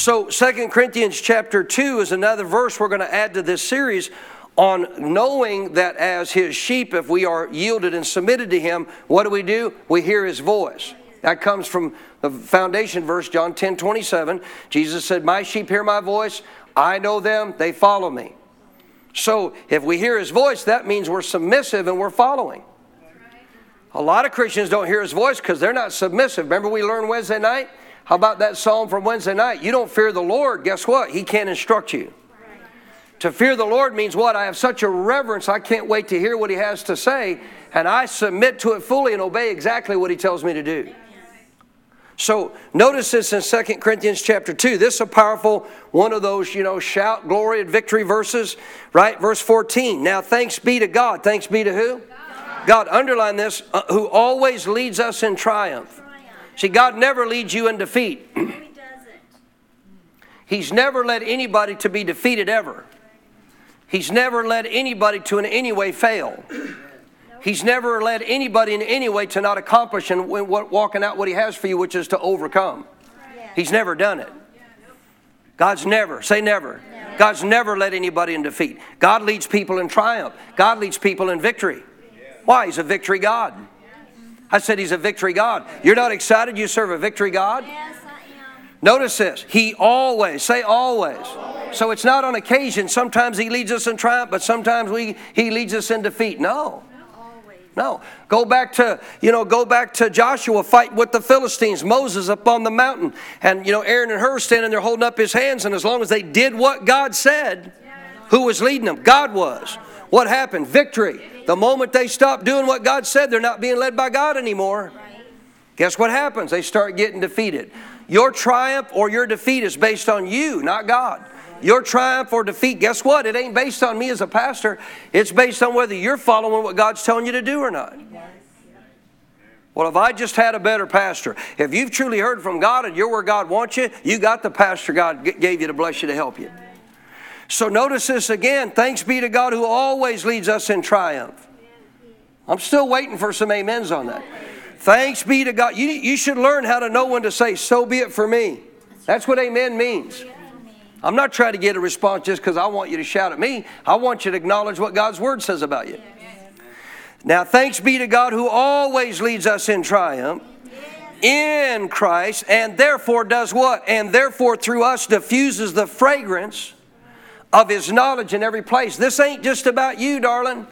So Second Corinthians chapter 2 is another verse we're going to add to this series on knowing that as his sheep, if we are yielded and submitted to him, what do we do? We hear his voice. That comes from the foundation verse, John 10 27. Jesus said, My sheep hear my voice, I know them, they follow me. So if we hear his voice, that means we're submissive and we're following. A lot of Christians don't hear his voice because they're not submissive. Remember, we learned Wednesday night? How about that psalm from Wednesday night? You don't fear the Lord, guess what? He can't instruct you. To fear the Lord means what? I have such a reverence, I can't wait to hear what He has to say, and I submit to it fully and obey exactly what He tells me to do. So notice this in 2 Corinthians chapter 2. This is a powerful one of those, you know, shout glory and victory verses, right? Verse 14. Now thanks be to God. Thanks be to who? God, God underline this, uh, who always leads us in triumph. See, God never leads you in defeat. He's never led anybody to be defeated ever. He's never led anybody to in any way fail. He's never led anybody in any way to not accomplish and walking out what He has for you, which is to overcome. He's never done it. God's never, say never. God's never led anybody in defeat. God leads people in triumph. God leads people in victory. Why? He's a victory God. I said he's a victory God. You're not excited you serve a victory God? Yes, I am. Notice this. He always, say always. always. So it's not on occasion. Sometimes he leads us in triumph, but sometimes we, he leads us in defeat. No. No. Go back to, you know, go back to Joshua fighting with the Philistines, Moses up on the mountain, and you know, Aaron and Hur standing there holding up his hands, and as long as they did what God said, who was leading them? God was. What happened? Victory. The moment they stop doing what God said, they're not being led by God anymore. Guess what happens? They start getting defeated. Your triumph or your defeat is based on you, not God. Your triumph or defeat, guess what? It ain't based on me as a pastor. It's based on whether you're following what God's telling you to do or not. Well, if I just had a better pastor, if you've truly heard from God and you're where God wants you, you got the pastor God gave you to bless you to help you. So notice this again. Thanks be to God who always leads us in triumph. I'm still waiting for some amens on that. Thanks be to God. You, you should learn how to know when to say, so be it for me. That's what amen means. I'm not trying to get a response just because I want you to shout at me. I want you to acknowledge what God's word says about you. Now, thanks be to God who always leads us in triumph in Christ, and therefore does what? And therefore through us diffuses the fragrance of His knowledge in every place. This ain't just about you, darling.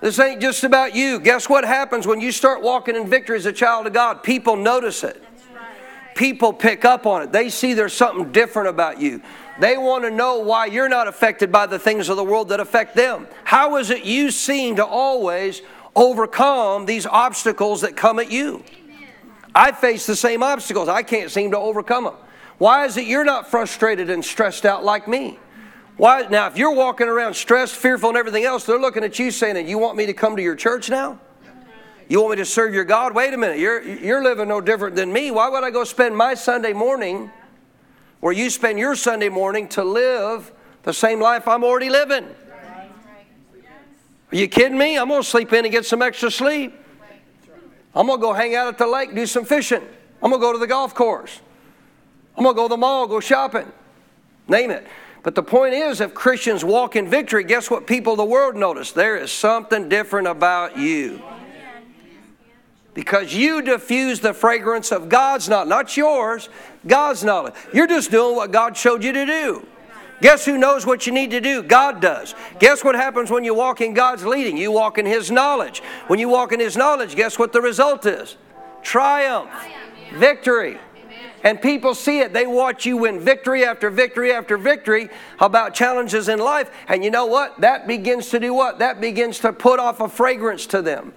This ain't just about you. Guess what happens when you start walking in victory as a child of God? People notice it. People pick up on it. They see there's something different about you. They want to know why you're not affected by the things of the world that affect them. How is it you seem to always overcome these obstacles that come at you? I face the same obstacles. I can't seem to overcome them. Why is it you're not frustrated and stressed out like me? Why, now, if you're walking around stressed, fearful, and everything else, they're looking at you saying, You want me to come to your church now? You want me to serve your God? Wait a minute. You're, you're living no different than me. Why would I go spend my Sunday morning where you spend your Sunday morning to live the same life I'm already living? Are you kidding me? I'm going to sleep in and get some extra sleep. I'm going to go hang out at the lake, do some fishing. I'm going to go to the golf course. I'm going to go to the mall, go shopping. Name it. But the point is, if Christians walk in victory, guess what people of the world notice? There is something different about you. Because you diffuse the fragrance of God's knowledge, not yours, God's knowledge. You're just doing what God showed you to do. Guess who knows what you need to do? God does. Guess what happens when you walk in God's leading? You walk in His knowledge. When you walk in His knowledge, guess what the result is? Triumph, victory. And people see it. They watch you win victory after victory after victory about challenges in life. And you know what? That begins to do what? That begins to put off a fragrance to them.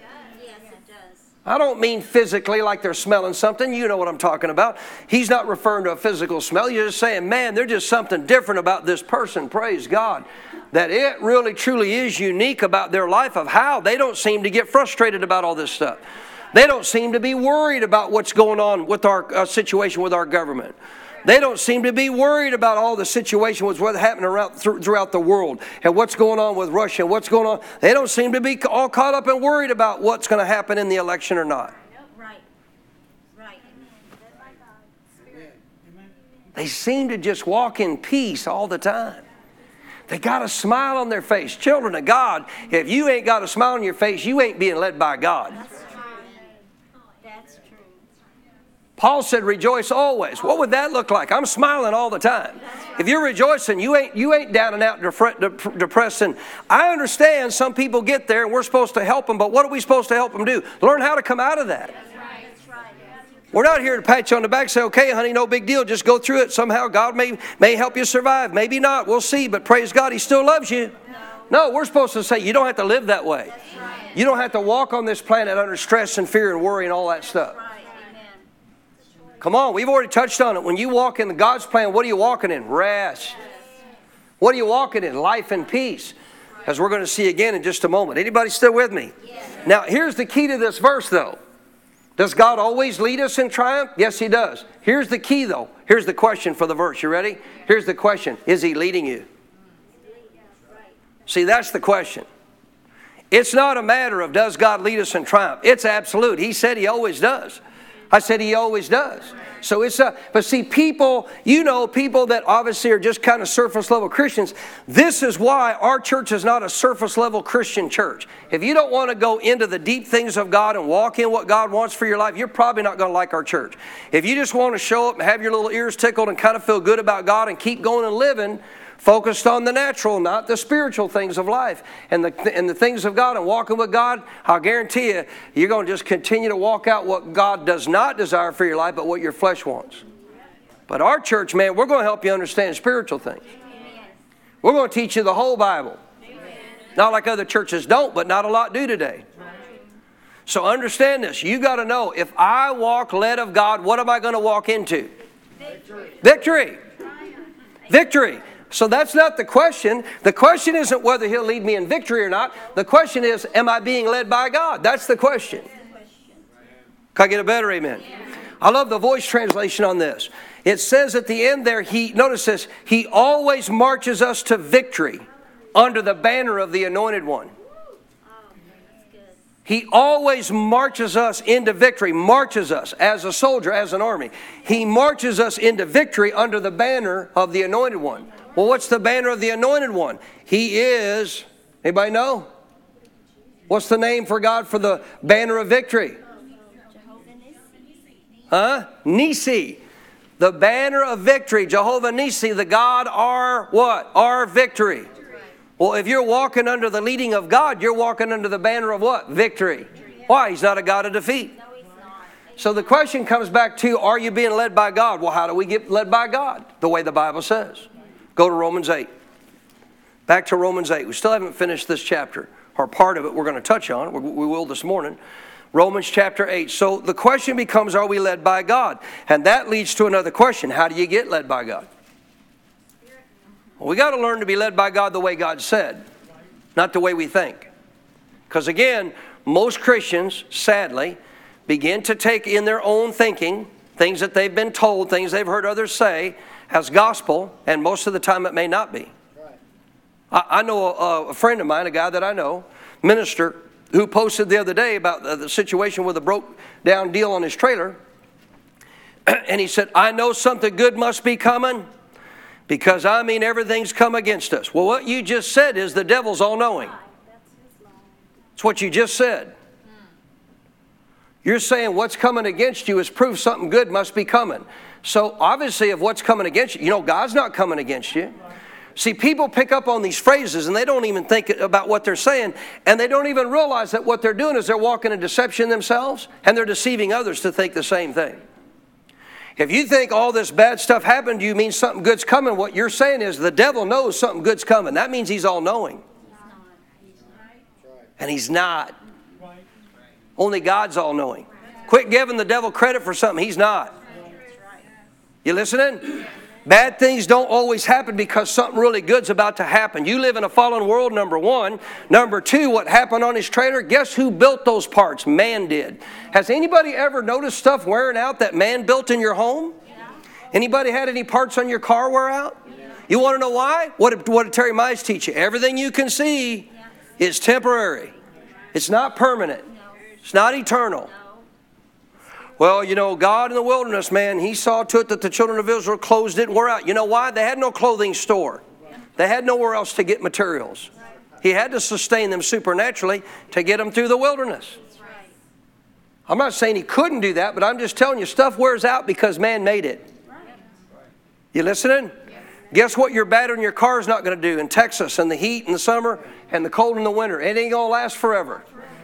I don't mean physically like they're smelling something. You know what I'm talking about. He's not referring to a physical smell. You're just saying, man, there's just something different about this person. Praise God. That it really truly is unique about their life of how they don't seem to get frustrated about all this stuff. They don't seem to be worried about what's going on with our uh, situation with our government. They don't seem to be worried about all the situation with what's happening around throughout the world and what's going on with Russia and what's going on. They don't seem to be all caught up and worried about what's going to happen in the election or not. Right. Right. They seem to just walk in peace all the time. They got a smile on their face. Children of God, if you ain't got a smile on your face, you ain't being led by God. Paul said, "Rejoice always." What would that look like? I'm smiling all the time. If you're rejoicing, you ain't you ain't down and out depressed. And I understand some people get there, and we're supposed to help them. But what are we supposed to help them do? Learn how to come out of that. We're not here to pat you on the back, say, "Okay, honey, no big deal. Just go through it. Somehow God may may help you survive. Maybe not. We'll see. But praise God, He still loves you." No, we're supposed to say, "You don't have to live that way. You don't have to walk on this planet under stress and fear and worry and all that stuff." Come on, we've already touched on it. When you walk in God's plan, what are you walking in? Rest. What are you walking in? Life and peace. As we're going to see again in just a moment. Anybody still with me? Now, here's the key to this verse, though. Does God always lead us in triumph? Yes, He does. Here's the key, though. Here's the question for the verse. You ready? Here's the question Is He leading you? See, that's the question. It's not a matter of does God lead us in triumph. It's absolute. He said He always does. I said he always does. So it's a, but see, people, you know, people that obviously are just kind of surface level Christians, this is why our church is not a surface level Christian church. If you don't want to go into the deep things of God and walk in what God wants for your life, you're probably not going to like our church. If you just want to show up and have your little ears tickled and kind of feel good about God and keep going and living, focused on the natural, not the spiritual things of life and the, and the things of God and walking with God, I'll guarantee you, you're going to just continue to walk out what God does not desire for your life, but what your flesh wants. But our church, man, we're going to help you understand spiritual things. We're going to teach you the whole Bible. Not like other churches don't, but not a lot do today. So understand this. You got to know if I walk led of God, what am I going to walk into? Victory. Victory. Victory. So that's not the question. The question isn't whether he'll lead me in victory or not. The question is, am I being led by God? That's the question. Can I get a better amen? I love the voice translation on this. It says at the end there, he notice this, he always marches us to victory under the banner of the anointed one. He always marches us into victory, marches us as a soldier, as an army. He marches us into victory under the banner of the anointed one. Well, what's the banner of the anointed one? He is, anybody know? What's the name for God for the banner of victory? Huh? Nisi. The banner of victory, Jehovah Nisi, the God our what? Our victory. Well, if you're walking under the leading of God, you're walking under the banner of what? Victory. Why? He's not a God of defeat. So the question comes back to are you being led by God? Well, how do we get led by God? The way the Bible says. Go to Romans 8. Back to Romans 8. We still haven't finished this chapter, or part of it we're going to touch on. We will this morning. Romans chapter 8. So the question becomes are we led by God? And that leads to another question How do you get led by God? Well, we got to learn to be led by God the way God said, not the way we think. Because again, most Christians, sadly, begin to take in their own thinking things that they've been told, things they've heard others say, as gospel, and most of the time it may not be. I, I know a, a, friend of mine, a guy that I know, minister, who posted the other day about the, the situation with a broke down deal on his trailer. And he said, I know something good must be coming because I mean everything's come against us. Well, what you just said is the devil's all knowing. It's what you just said. You're saying what's coming against you is proof something good must be coming. So obviously, of what's coming against you, you know, God's not coming against you. See, people pick up on these phrases and they don't even think about what they're saying, and they don't even realize that what they're doing is they're walking in deception themselves and they're deceiving others to think the same thing. If you think all this bad stuff happened to you means something good's coming, what you're saying is the devil knows something good's coming. That means he's all knowing. And he's not. Only God's all knowing. Quit giving the devil credit for something he's not. You listening? Bad things don't always happen because something really good's about to happen. You live in a fallen world, number one. Number two, what happened on his trailer? Guess who built those parts? Man did. Has anybody ever noticed stuff wearing out that man built in your home? Anybody had any parts on your car wear out? You want to know why? What did, what did Terry Mize teach you? Everything you can see is temporary. It's not permanent. It's not eternal. Well, you know, God in the wilderness, man, He saw to it that the children of Israel clothes didn't wear out. You know why? They had no clothing store, they had nowhere else to get materials. He had to sustain them supernaturally to get them through the wilderness. I'm not saying He couldn't do that, but I'm just telling you, stuff wears out because man made it. You listening? Guess what your battery in your car is not going to do in Texas and the heat in the summer and the cold in the winter? It ain't going to last forever.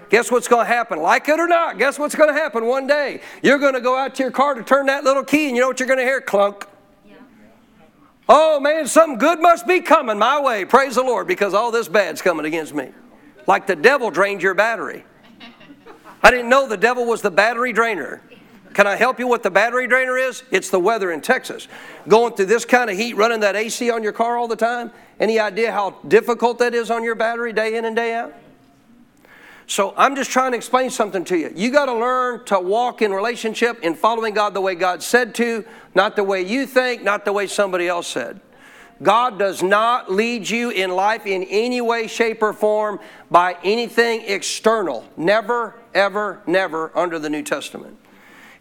Guess what's going to happen? Like it or not, guess what's going to happen one day? You're going to go out to your car to turn that little key, and you know what you're going to hear? Clunk. Oh man, something good must be coming my way. Praise the Lord, because all this bad's coming against me. Like the devil drained your battery. I didn't know the devil was the battery drainer. Can I help you what the battery drainer is? It's the weather in Texas. Going through this kind of heat, running that AC on your car all the time. Any idea how difficult that is on your battery day in and day out? So I'm just trying to explain something to you. You got to learn to walk in relationship in following God the way God said to, not the way you think, not the way somebody else said. God does not lead you in life in any way, shape, or form by anything external. Never, ever, never under the New Testament.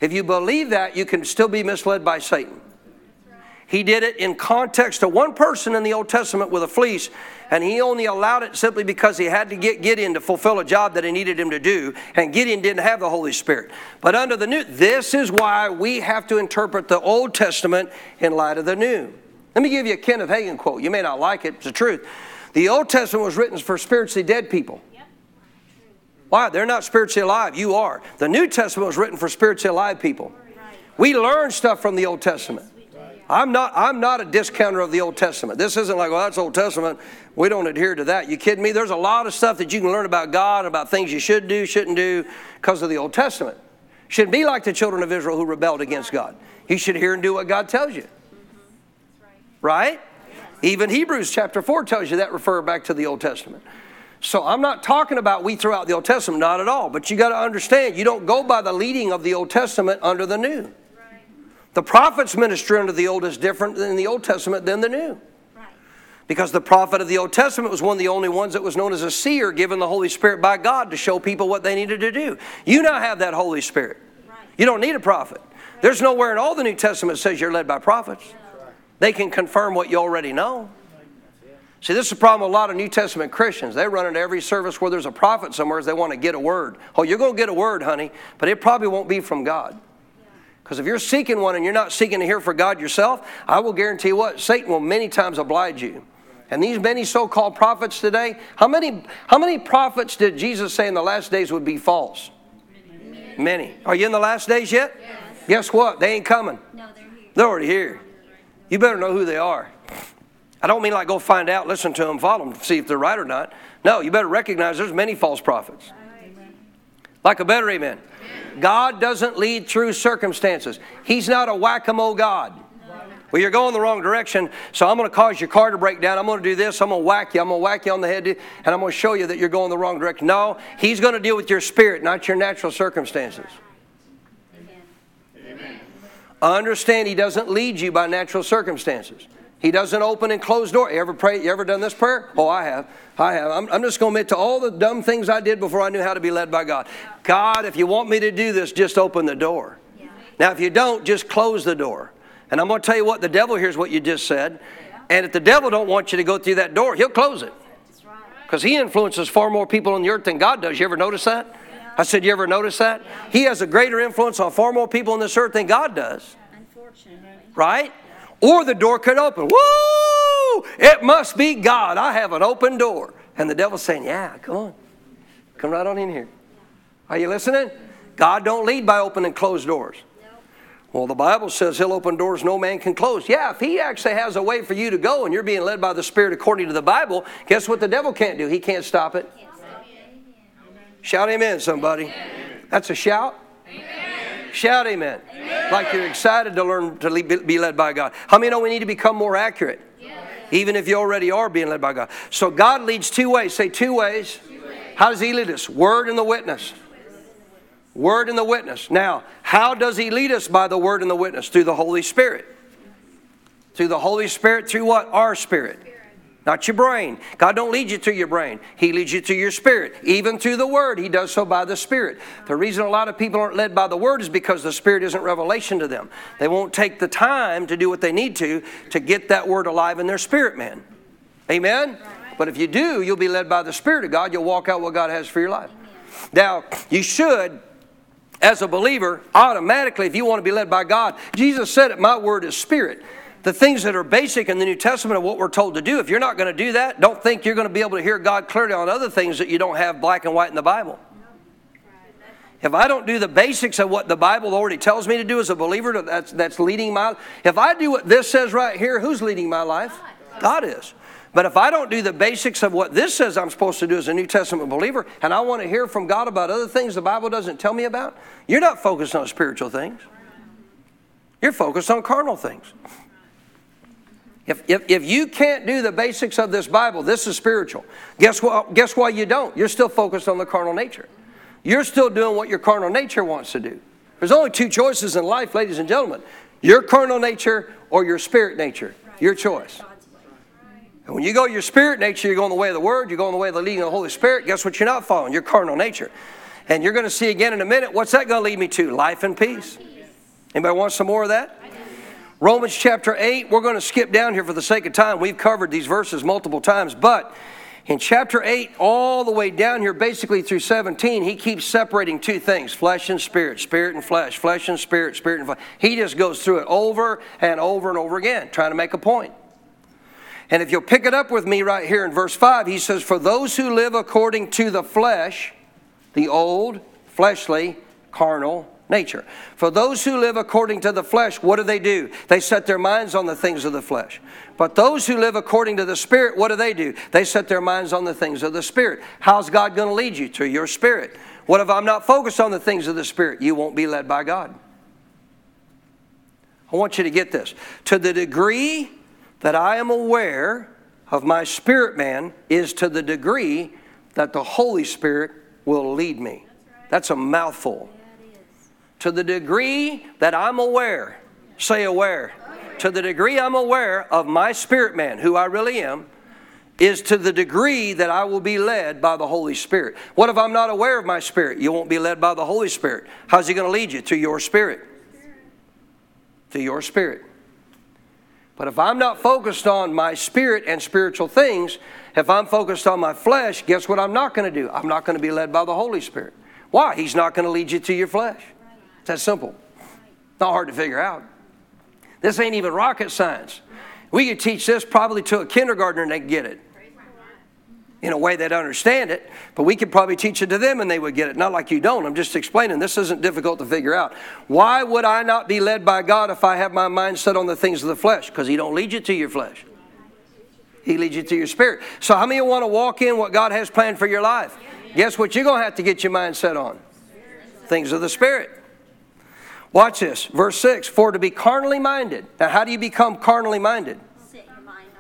If you believe that, you can still be misled by Satan. He did it in context to one person in the Old Testament with a fleece, and he only allowed it simply because he had to get Gideon to fulfill a job that he needed him to do, and Gideon didn't have the Holy Spirit. But under the New, this is why we have to interpret the Old Testament in light of the New. Let me give you a Kenneth Hagin quote. You may not like it, it's the truth. The Old Testament was written for spiritually dead people. Why? They're not spiritually alive. You are. The New Testament was written for spiritually alive people. We learn stuff from the Old Testament. I'm not, I'm not a discounter of the Old Testament. This isn't like, well, that's Old Testament. We don't adhere to that. You kidding me? There's a lot of stuff that you can learn about God, about things you should do, shouldn't do, because of the Old Testament. Shouldn't be like the children of Israel who rebelled against God. You should hear and do what God tells you. Right? Even Hebrews chapter 4 tells you that refer back to the Old Testament. So I'm not talking about we throw out the Old Testament, not at all. But you got to understand, you don't go by the leading of the Old Testament under the New. The prophet's ministry under the Old is different in the Old Testament than the New. Because the prophet of the Old Testament was one of the only ones that was known as a seer, given the Holy Spirit by God to show people what they needed to do. You now have that Holy Spirit. You don't need a prophet. There's nowhere in all the New Testament says you're led by prophets. They can confirm what you already know. See, this is the problem with a lot of New Testament Christians. They run into every service where there's a prophet somewhere, they want to get a word. Oh, you're going to get a word, honey, but it probably won't be from God. Because if you're seeking one and you're not seeking to hear for God yourself, I will guarantee you what, Satan will many times oblige you. And these many so-called prophets today, how many, how many prophets did Jesus say in the last days would be false? Many. many. Are you in the last days yet? Yes. Guess what? They ain't coming. No, they're here. They're already here. You better know who they are. I don't mean like go find out, listen to them, follow them, see if they're right or not. No, you better recognize there's many false prophets. Like a better amen. God doesn't lead through circumstances. He's not a whack a mole God. Well, you're going the wrong direction, so I'm going to cause your car to break down. I'm going to do this. I'm going to whack you. I'm going to whack you on the head, and I'm going to show you that you're going the wrong direction. No, He's going to deal with your spirit, not your natural circumstances. Amen. Understand He doesn't lead you by natural circumstances. He doesn't open and close door. You ever pray? You ever done this prayer? Oh, I have. I have. I'm, I'm just going to admit to all the dumb things I did before I knew how to be led by God. God, if you want me to do this, just open the door. Now, if you don't, just close the door. And I'm going to tell you what the devil hears what you just said. And if the devil don't want you to go through that door, he'll close it. Because he influences far more people on the earth than God does. You ever notice that? I said, you ever notice that? He has a greater influence on far more people on this earth than God does. Unfortunately. Right? Or the door could open. Woo! It must be God. I have an open door. And the devil's saying, Yeah, come on. Come right on in here. Are you listening? God don't lead by open and closed doors. Well, the Bible says he'll open doors no man can close. Yeah, if he actually has a way for you to go and you're being led by the Spirit according to the Bible, guess what the devil can't do? He can't stop it. Shout amen, somebody. That's a shout. Shout amen. amen. Like you're excited to learn to be led by God. How many know we need to become more accurate? Yes. Even if you already are being led by God. So God leads two ways. Say two ways. two ways. How does He lead us? Word and the witness. Word and the witness. Now, how does He lead us by the word and the witness? Through the Holy Spirit. Through the Holy Spirit, through what? Our spirit not your brain. God don't lead you to your brain. He leads you to your spirit. Even through the Word, He does so by the Spirit. The reason a lot of people aren't led by the Word is because the Spirit isn't revelation to them. They won't take the time to do what they need to to get that Word alive in their spirit, man. Amen? But if you do, you'll be led by the Spirit of God. You'll walk out what God has for your life. Now, you should as a believer, automatically, if you want to be led by God, Jesus said it, my word is spirit the things that are basic in the New Testament of what we're told to do. If you're not going to do that, don't think you're going to be able to hear God clearly on other things that you don't have black and white in the Bible. If I don't do the basics of what the Bible already tells me to do as a believer, that's, that's leading my If I do what this says right here, who's leading my life? God is. But if I don't do the basics of what this says I'm supposed to do as a New Testament believer, and I want to hear from God about other things the Bible doesn't tell me about, you're not focused on spiritual things. You're focused on carnal things. If, if, if you can't do the basics of this Bible, this is spiritual. Guess what? Guess why you don't? You're still focused on the carnal nature. You're still doing what your carnal nature wants to do. There's only two choices in life, ladies and gentlemen your carnal nature or your spirit nature. Your choice. And when you go your spirit nature, you're going the way of the Word, you're going the way of the leading of the Holy Spirit. Guess what you're not following? Your carnal nature. And you're going to see again in a minute, what's that going to lead me to? Life and peace. Anybody want some more of that? Romans chapter 8, we're going to skip down here for the sake of time. We've covered these verses multiple times, but in chapter 8, all the way down here, basically through 17, he keeps separating two things flesh and spirit, spirit and flesh, flesh and spirit, spirit and flesh. He just goes through it over and over and over again, trying to make a point. And if you'll pick it up with me right here in verse 5, he says, For those who live according to the flesh, the old, fleshly, carnal, nature. For those who live according to the flesh, what do they do? They set their minds on the things of the flesh. But those who live according to the Spirit, what do they do? They set their minds on the things of the Spirit. How's God going to lead you? To your Spirit. What if I'm not focused on the things of the Spirit? You won't be led by God. I want you to get this. To the degree that I am aware of my spirit man is to the degree that the Holy Spirit will lead me. That's a mouthful to the degree that I'm aware, say aware, to the degree I'm aware of my spirit man, who I really am, is to the degree that I will be led by the Holy Spirit. What if I'm not aware of my spirit? You won't be led by the Holy Spirit. How's He going to lead you? To your spirit. To your spirit. But if I'm not focused on my spirit and spiritual things, if I'm focused on my flesh, guess what I'm not going to do? I'm not going to be led by the Holy Spirit. Why? He's not going to lead you to your flesh. It's that simple. Not hard to figure out. This ain't even rocket science. We could teach this probably to a kindergartner and they'd get it. In a way they'd understand it, but we could probably teach it to them and they would get it. Not like you don't. I'm just explaining. This isn't difficult to figure out. Why would I not be led by God if I have my mind set on the things of the flesh? Because He don't lead you to your flesh. He leads you to your spirit. So how many you want to walk in what God has planned for your life? Guess what you're going to have to get your mind set on? Things of the spirit. Watch this, verse 6 For to be carnally minded. Now, how do you become carnally minded?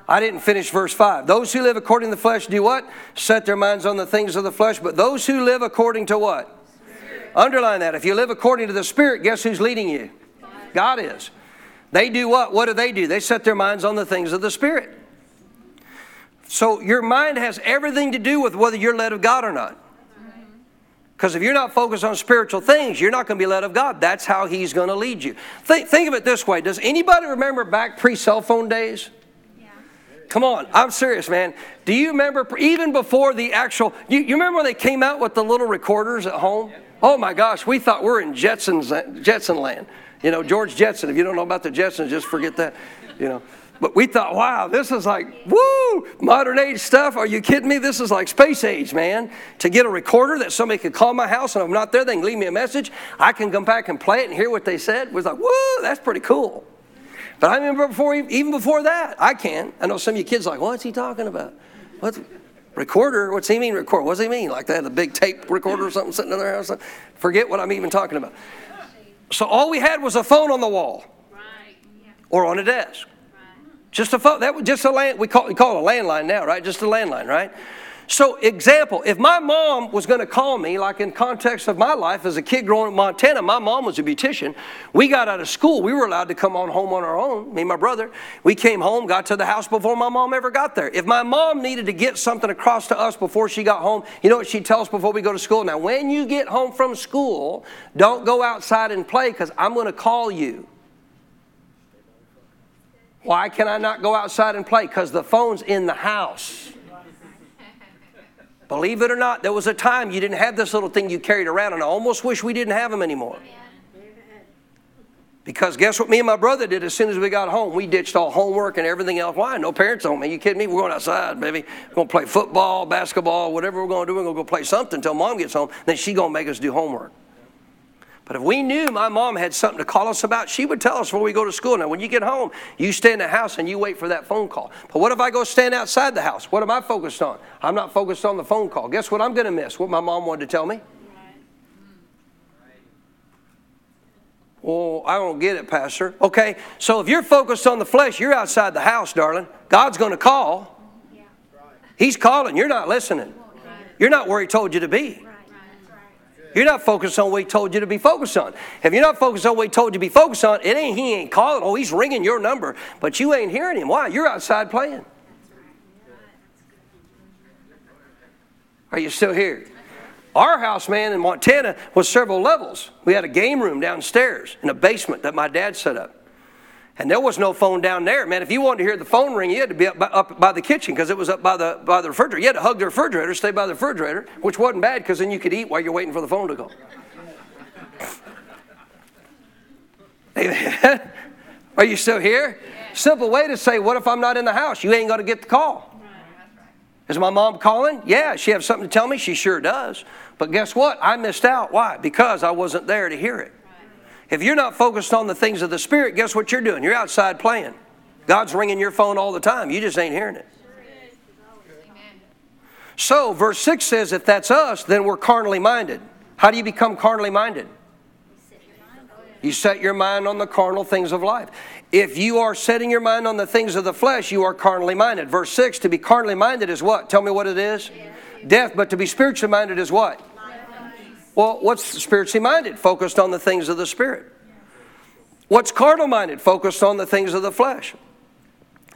I didn't finish verse 5. Those who live according to the flesh do what? Set their minds on the things of the flesh. But those who live according to what? Spirit. Underline that. If you live according to the Spirit, guess who's leading you? God is. They do what? What do they do? They set their minds on the things of the Spirit. So your mind has everything to do with whether you're led of God or not. Because if you're not focused on spiritual things, you're not going to be led of God. That's how He's going to lead you. Think, think of it this way Does anybody remember back pre cell phone days? Yeah. Come on, I'm serious, man. Do you remember even before the actual? You, you remember when they came out with the little recorders at home? Oh my gosh, we thought we're in Jetsons, Jetson land. You know, George Jetson. If you don't know about the Jetsons, just forget that. You know. But we thought, wow, this is like, woo, modern age stuff. Are you kidding me? This is like space age, man. To get a recorder that somebody could call my house and if I'm not there, they can leave me a message. I can come back and play it and hear what they said. It was like, woo, that's pretty cool. But I remember before, even before that, I can. I know some of you kids are like, what's he talking about? What's, Recorder? What's he mean record? What's he mean? Like they had a big tape recorder or something sitting in their house? Forget what I'm even talking about. So all we had was a phone on the wall or on a desk. Just a phone. That was just a land. We call, we call it a landline now, right? Just a landline, right? So, example, if my mom was going to call me, like in context of my life as a kid growing up in Montana, my mom was a beautician. We got out of school. We were allowed to come on home on our own, me and my brother. We came home, got to the house before my mom ever got there. If my mom needed to get something across to us before she got home, you know what she'd tell us before we go to school? Now, when you get home from school, don't go outside and play because I'm going to call you. Why can I not go outside and play? Because the phone's in the house. Believe it or not, there was a time you didn't have this little thing you carried around, and I almost wish we didn't have them anymore. Because guess what me and my brother did as soon as we got home? We ditched all homework and everything else. Why? No parents home. Are you kidding me? We're going outside, baby. We're going to play football, basketball, whatever we're going to do. We're going to go play something until mom gets home. Then she going to make us do homework. But if we knew my mom had something to call us about, she would tell us before we go to school. Now, when you get home, you stay in the house and you wait for that phone call. But what if I go stand outside the house? What am I focused on? I'm not focused on the phone call. Guess what I'm going to miss? What my mom wanted to tell me? Well, I don't get it, Pastor. Okay, so if you're focused on the flesh, you're outside the house, darling. God's going to call. He's calling. You're not listening. You're not where He told you to be. You're not focused on what he told you to be focused on. If you're not focused on what he told you to be focused on, it ain't he ain't calling. Oh, he's ringing your number, but you ain't hearing him. Why? You're outside playing. Are you still here? Our house, man, in Montana was several levels. We had a game room downstairs in a basement that my dad set up. And there was no phone down there, man. If you wanted to hear the phone ring, you had to be up by, up by the kitchen because it was up by the, by the refrigerator. You had to hug the refrigerator, stay by the refrigerator, which wasn't bad because then you could eat while you're waiting for the phone to go. Amen. Are you still here? Simple way to say, what if I'm not in the house? You ain't going to get the call. Is my mom calling? Yeah, she have something to tell me? She sure does. But guess what? I missed out. Why? Because I wasn't there to hear it. If you're not focused on the things of the Spirit, guess what you're doing? You're outside playing. God's ringing your phone all the time. You just ain't hearing it. So, verse 6 says, if that's us, then we're carnally minded. How do you become carnally minded? You set your mind on the carnal things of life. If you are setting your mind on the things of the flesh, you are carnally minded. Verse 6 to be carnally minded is what? Tell me what it is. Death, but to be spiritually minded is what? Well, what's spiritually minded? Focused on the things of the Spirit. What's carnal minded? Focused on the things of the flesh.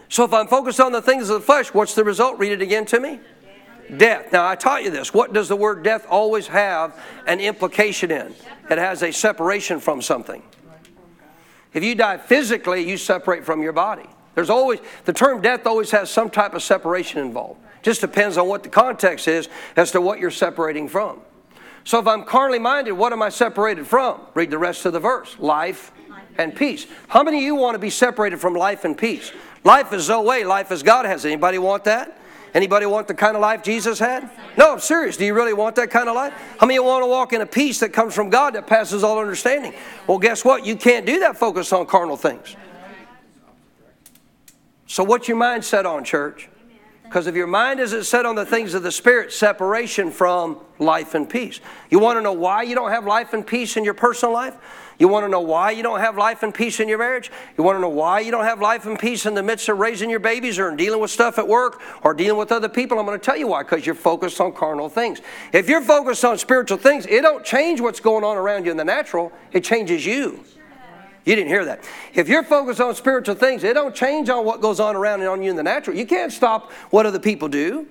So if I'm focused on the things of the flesh, what's the result? Read it again to me. Death. Now, I taught you this. What does the word death always have an implication in? It has a separation from something. If you die physically, you separate from your body. There's always, the term death always has some type of separation involved. Just depends on what the context is as to what you're separating from. So if I'm carnally minded, what am I separated from? Read the rest of the verse life and peace. How many of you want to be separated from life and peace? Life is Zoe, life is God has. Anybody want that? Anybody want the kind of life Jesus had? No, I'm serious. Do you really want that kind of life? How many of you want to walk in a peace that comes from God that passes all understanding? Well, guess what? You can't do that focus on carnal things. So, what's your mind set on, church? Because if your mind isn't set on the things of the Spirit, separation from life and peace. You want to know why you don't have life and peace in your personal life? You want to know why you don't have life and peace in your marriage? You want to know why you don't have life and peace in the midst of raising your babies or in dealing with stuff at work or dealing with other people? I'm going to tell you why, because you're focused on carnal things. If you're focused on spiritual things, it don't change what's going on around you in the natural, it changes you. You didn't hear that. If you're focused on spiritual things, it don't change on what goes on around and on you in the natural. You can't stop what other people do.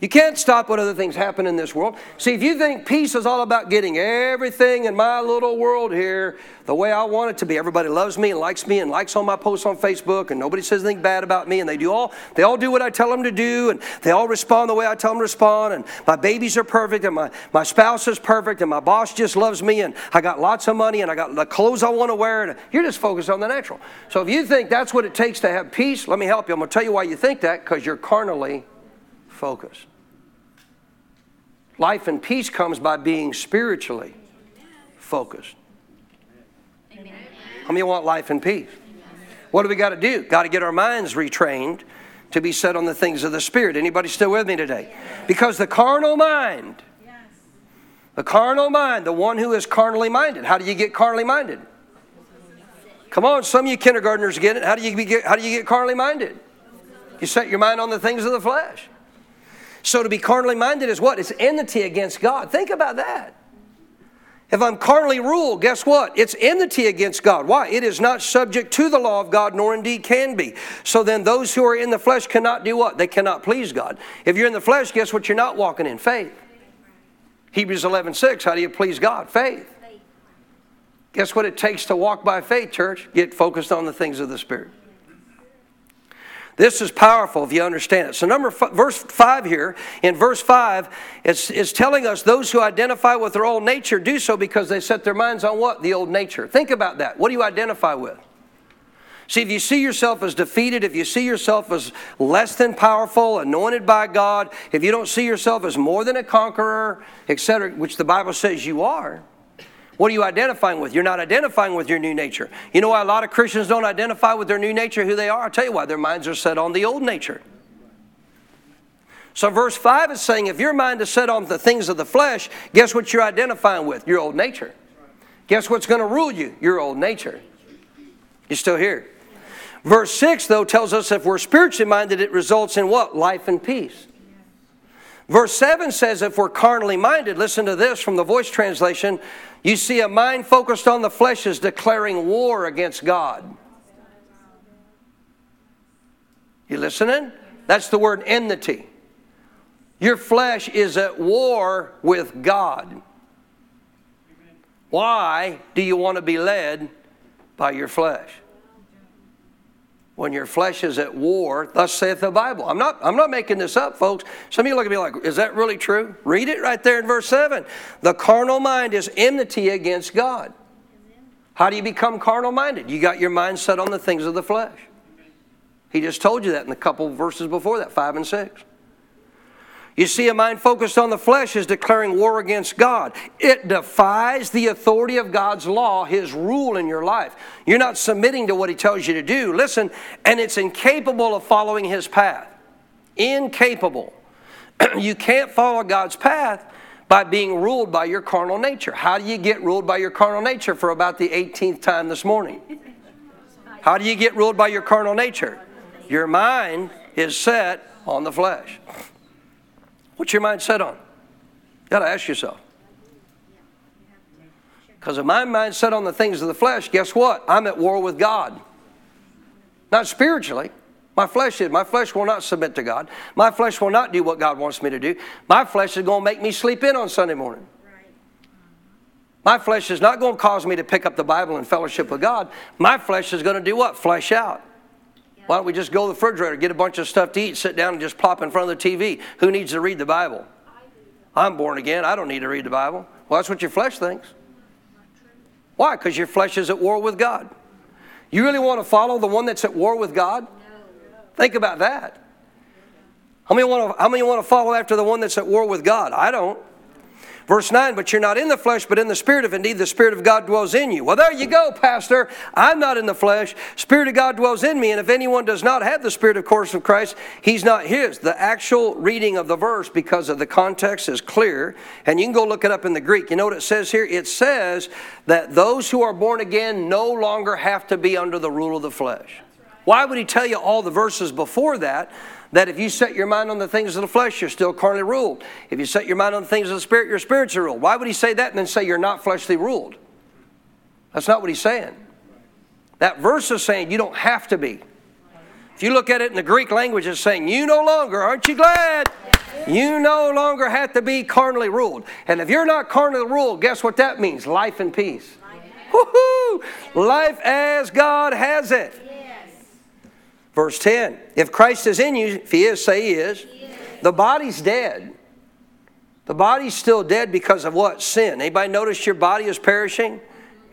You can't stop what other things happen in this world. See, if you think peace is all about getting everything in my little world here the way I want it to be, everybody loves me and likes me and likes all my posts on Facebook, and nobody says anything bad about me, and they do all they all do what I tell them to do, and they all respond the way I tell them to respond, and my babies are perfect, and my, my spouse is perfect, and my boss just loves me, and I got lots of money, and I got the clothes I want to wear, and you're just focused on the natural. So if you think that's what it takes to have peace, let me help you. I'm going to tell you why you think that, because you're carnally focus. Life and peace comes by being spiritually focused. How many want life and peace? What do we got to do? Got to get our minds retrained to be set on the things of the Spirit. Anybody still with me today? Because the carnal mind, the carnal mind, the one who is carnally minded. How do you get carnally minded? Come on, some of you kindergartners get it. How do you get, how do you get carnally minded? You set your mind on the things of the flesh. So to be carnally minded is what? It's enmity against God. Think about that. If I'm carnally ruled, guess what? It's enmity against God. Why? It is not subject to the law of God, nor indeed can be. So then those who are in the flesh cannot do what? They cannot please God. If you're in the flesh, guess what? You're not walking in faith. Hebrews 11 6, how do you please God? Faith. Guess what it takes to walk by faith, church? Get focused on the things of the Spirit. This is powerful if you understand it. So, number f- verse five here in verse five, it's, it's telling us those who identify with their old nature do so because they set their minds on what the old nature. Think about that. What do you identify with? See, if you see yourself as defeated, if you see yourself as less than powerful, anointed by God, if you don't see yourself as more than a conqueror, etc., which the Bible says you are, what are you identifying with? You're not identifying with your new nature. You know why a lot of Christians don't identify with their new nature, who they are? I'll tell you why. Their minds are set on the old nature. So, verse 5 is saying if your mind is set on the things of the flesh, guess what you're identifying with? Your old nature. Guess what's going to rule you? Your old nature. You're still here? Verse 6, though, tells us if we're spiritually minded, it results in what? Life and peace. Verse 7 says if we're carnally minded, listen to this from the voice translation, you see a mind focused on the flesh is declaring war against God. You listening? That's the word enmity. Your flesh is at war with God. Why do you want to be led by your flesh? When your flesh is at war, thus saith the Bible. I'm not, I'm not making this up, folks. Some of you look at me like, is that really true? Read it right there in verse 7. The carnal mind is enmity against God. How do you become carnal minded? You got your mind set on the things of the flesh. He just told you that in a couple verses before that, 5 and 6. You see, a mind focused on the flesh is declaring war against God. It defies the authority of God's law, His rule in your life. You're not submitting to what He tells you to do. Listen, and it's incapable of following His path. Incapable. you can't follow God's path by being ruled by your carnal nature. How do you get ruled by your carnal nature for about the 18th time this morning? How do you get ruled by your carnal nature? Your mind is set on the flesh. What's your mind set on? You got to ask yourself. Because if my mind's set on the things of the flesh, guess what? I'm at war with God. Not spiritually. My flesh is. My flesh will not submit to God. My flesh will not do what God wants me to do. My flesh is going to make me sleep in on Sunday morning. My flesh is not going to cause me to pick up the Bible and fellowship with God. My flesh is going to do what? Flesh out. Why don't we just go to the refrigerator, get a bunch of stuff to eat, sit down and just plop in front of the TV? Who needs to read the Bible? I'm born again. I don't need to read the Bible. Well, that's what your flesh thinks. Why? Because your flesh is at war with God. You really want to follow the one that's at war with God? Think about that. How many, want to, how many want to follow after the one that's at war with God? I don't. Verse 9, but you're not in the flesh, but in the Spirit, if indeed the Spirit of God dwells in you. Well, there you go, Pastor. I'm not in the flesh. Spirit of God dwells in me, and if anyone does not have the Spirit, of course, of Christ, he's not his. The actual reading of the verse, because of the context, is clear, and you can go look it up in the Greek. You know what it says here? It says that those who are born again no longer have to be under the rule of the flesh. Why would he tell you all the verses before that? That if you set your mind on the things of the flesh, you're still carnally ruled. If you set your mind on the things of the spirit, you're spiritually ruled. Why would he say that and then say you're not fleshly ruled? That's not what he's saying. That verse is saying you don't have to be. If you look at it in the Greek language, it's saying you no longer, aren't you glad? You no longer have to be carnally ruled. And if you're not carnally ruled, guess what that means? Life and peace. Woohoo! Life as God has it. Verse 10 If Christ is in you, if he is, say he is, he is. the body's dead. The body's still dead because of what? Sin. Anybody notice your body is perishing?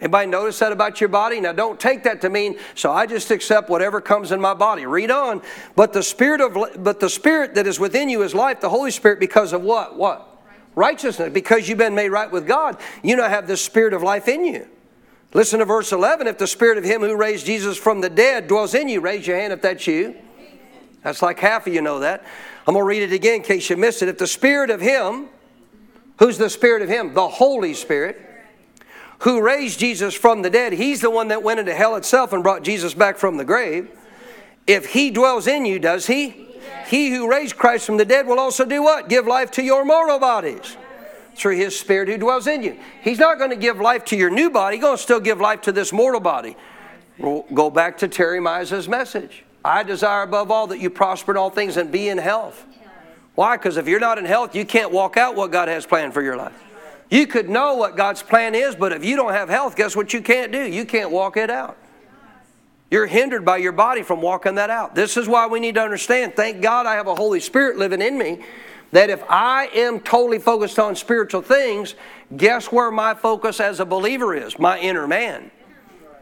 Anybody notice that about your body? Now don't take that to mean so I just accept whatever comes in my body. Read on. But the spirit of but the spirit that is within you is life, the Holy Spirit because of what? What? Righteousness. Because you've been made right with God, you now have the spirit of life in you. Listen to verse 11. If the spirit of him who raised Jesus from the dead dwells in you, raise your hand if that's you. That's like half of you know that. I'm going to read it again in case you missed it. If the Spirit of Him, who's the Spirit of Him? The Holy Spirit, who raised Jesus from the dead, He's the one that went into hell itself and brought Jesus back from the grave. If He dwells in you, does He? He who raised Christ from the dead will also do what? Give life to your mortal bodies through His Spirit who dwells in you. He's not going to give life to your new body, He's going to still give life to this mortal body. We'll go back to Terry Mize's message. I desire above all that you prosper in all things and be in health. Why? Because if you're not in health, you can't walk out what God has planned for your life. You could know what God's plan is, but if you don't have health, guess what you can't do? You can't walk it out. You're hindered by your body from walking that out. This is why we need to understand thank God I have a Holy Spirit living in me. That if I am totally focused on spiritual things, guess where my focus as a believer is? My inner man.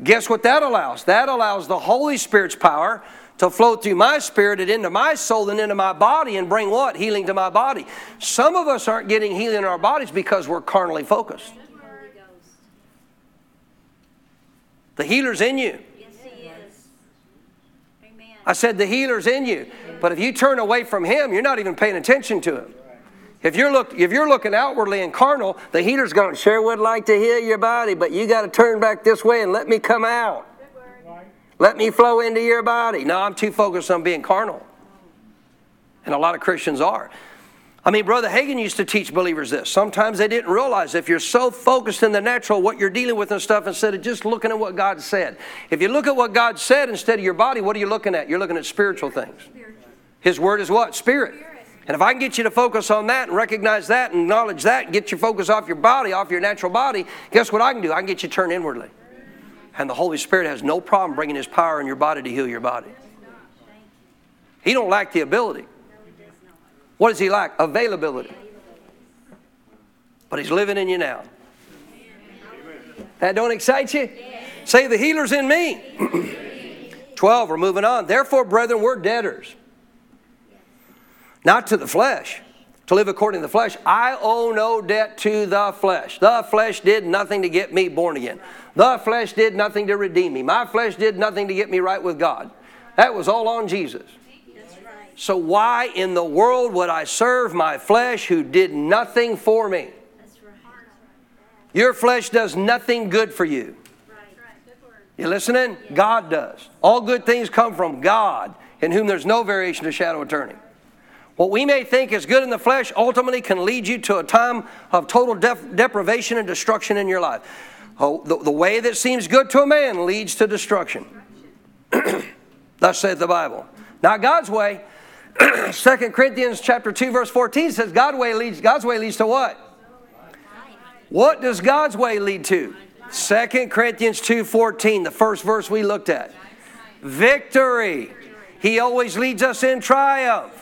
Guess what that allows? That allows the Holy Spirit's power to flow through my spirit and into my soul and into my body and bring what? Healing to my body. Some of us aren't getting healing in our bodies because we're carnally focused. The healer's in you. I said the healer's in you. But if you turn away from him, you're not even paying attention to him. If you're, look, if you're looking outwardly and carnal, the healer's going, sure would like to heal your body, but you got to turn back this way and let me come out. Let me flow into your body. No, I'm too focused on being carnal. And a lot of Christians are. I mean, Brother Hagin used to teach believers this. Sometimes they didn't realize if you're so focused in the natural, what you're dealing with and stuff, instead of just looking at what God said. If you look at what God said instead of your body, what are you looking at? You're looking at spiritual things. His word is what? Spirit. And if I can get you to focus on that and recognize that and acknowledge that and get your focus off your body, off your natural body, guess what I can do? I can get you turned inwardly. And the Holy Spirit has no problem bringing His power in your body to heal your body. He don't lack the ability. What does He lack? Availability. But He's living in you now. That don't excite you? Say, the healer's in me. 12, we're moving on. Therefore, brethren, we're debtors. Not to the flesh to live according to the flesh. I owe no debt to the flesh. The flesh did nothing to get me born again. The flesh did nothing to redeem me. My flesh did nothing to get me right with God. That was all on Jesus. So, why in the world would I serve my flesh who did nothing for me? Your flesh does nothing good for you. You listening? God does. All good things come from God, in whom there's no variation or shadow of turning. What we may think is good in the flesh ultimately can lead you to a time of total def- deprivation and destruction in your life. Oh, the, the way that seems good to a man leads to destruction. Thus saith the Bible. Not God's way. 2 Corinthians chapter 2 verse 14 says God's way leads God's way leads to what? What does God's way lead to? 2 Corinthians 2:14, the first verse we looked at. Victory. He always leads us in triumph.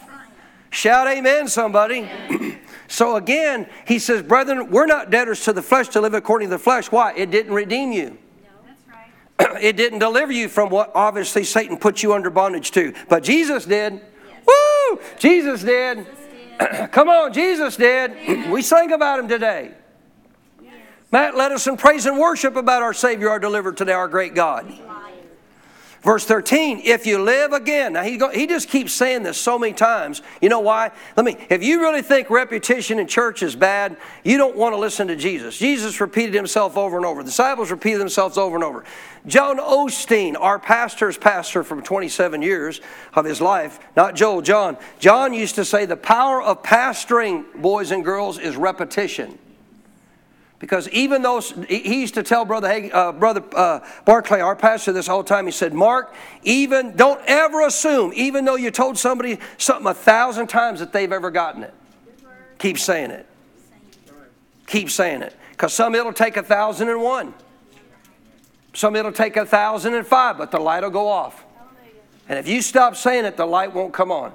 Shout amen, somebody. so again, he says, Brethren, we're not debtors to the flesh to live according to the flesh. Why? It didn't redeem you. it didn't deliver you from what obviously Satan put you under bondage to. But Jesus did. Yes. Woo! Jesus did. Jesus did. Come on, Jesus did. we sang about him today. Yes. Matt led us in praise and worship about our Savior, our deliverer today, our great God. Verse 13, if you live again. Now, he, go, he just keeps saying this so many times. You know why? Let me, if you really think repetition in church is bad, you don't want to listen to Jesus. Jesus repeated himself over and over. The disciples repeated themselves over and over. John Osteen, our pastor's pastor from 27 years of his life, not Joel, John. John used to say the power of pastoring boys and girls is repetition. Because even though he used to tell Brother, Hag, uh, Brother uh, Barclay, our pastor, this whole time, he said, Mark, even don't ever assume, even though you told somebody something a thousand times that they've ever gotten it. Keep saying it. Keep saying it. Because some it'll take a thousand and one. Some it'll take a thousand and five, but the light will go off. And if you stop saying it, the light won't come on.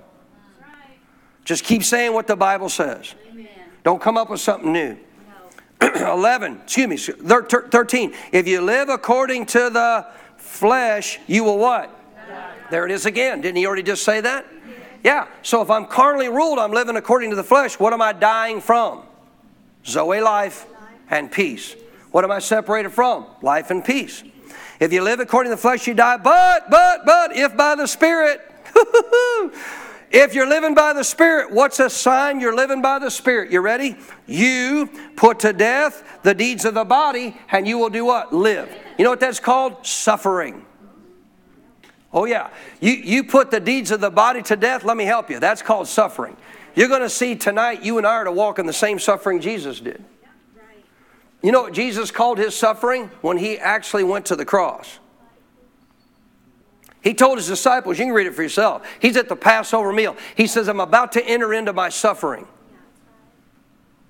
Just keep saying what the Bible says. Don't come up with something new. 11, excuse me, 13. If you live according to the flesh, you will what? There it is again. Didn't he already just say that? Yeah. So if I'm carnally ruled, I'm living according to the flesh. What am I dying from? Zoe life and peace. What am I separated from? Life and peace. If you live according to the flesh, you die. But, but, but, if by the Spirit, If you're living by the Spirit, what's a sign you're living by the Spirit? You ready? You put to death the deeds of the body, and you will do what? Live. You know what that's called? Suffering. Oh, yeah. You, you put the deeds of the body to death, let me help you. That's called suffering. You're going to see tonight you and I are to walk in the same suffering Jesus did. You know what Jesus called his suffering? When he actually went to the cross. He told his disciples, you can read it for yourself. He's at the Passover meal. He says, I'm about to enter into my suffering.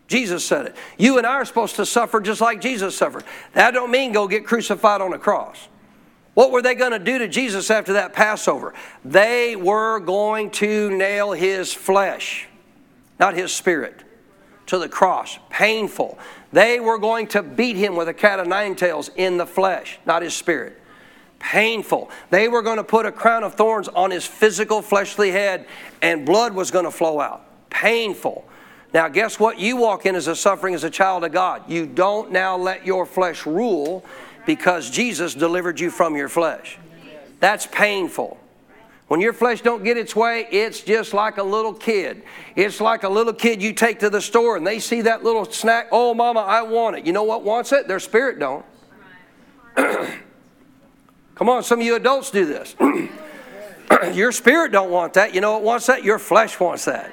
Jesus said it. You and I are supposed to suffer just like Jesus suffered. That don't mean go get crucified on a cross. What were they going to do to Jesus after that Passover? They were going to nail his flesh, not his spirit, to the cross. Painful. They were going to beat him with a cat of nine tails in the flesh, not his spirit. Painful. They were going to put a crown of thorns on his physical fleshly head, and blood was going to flow out. Painful. Now, guess what? You walk in as a suffering as a child of God. You don't now let your flesh rule because Jesus delivered you from your flesh. That's painful. When your flesh don't get its way, it's just like a little kid. It's like a little kid you take to the store and they see that little snack. Oh, mama, I want it. You know what wants it? Their spirit don't. Come on, some of you adults do this. your spirit don't want that. You know what wants that? Your flesh wants that.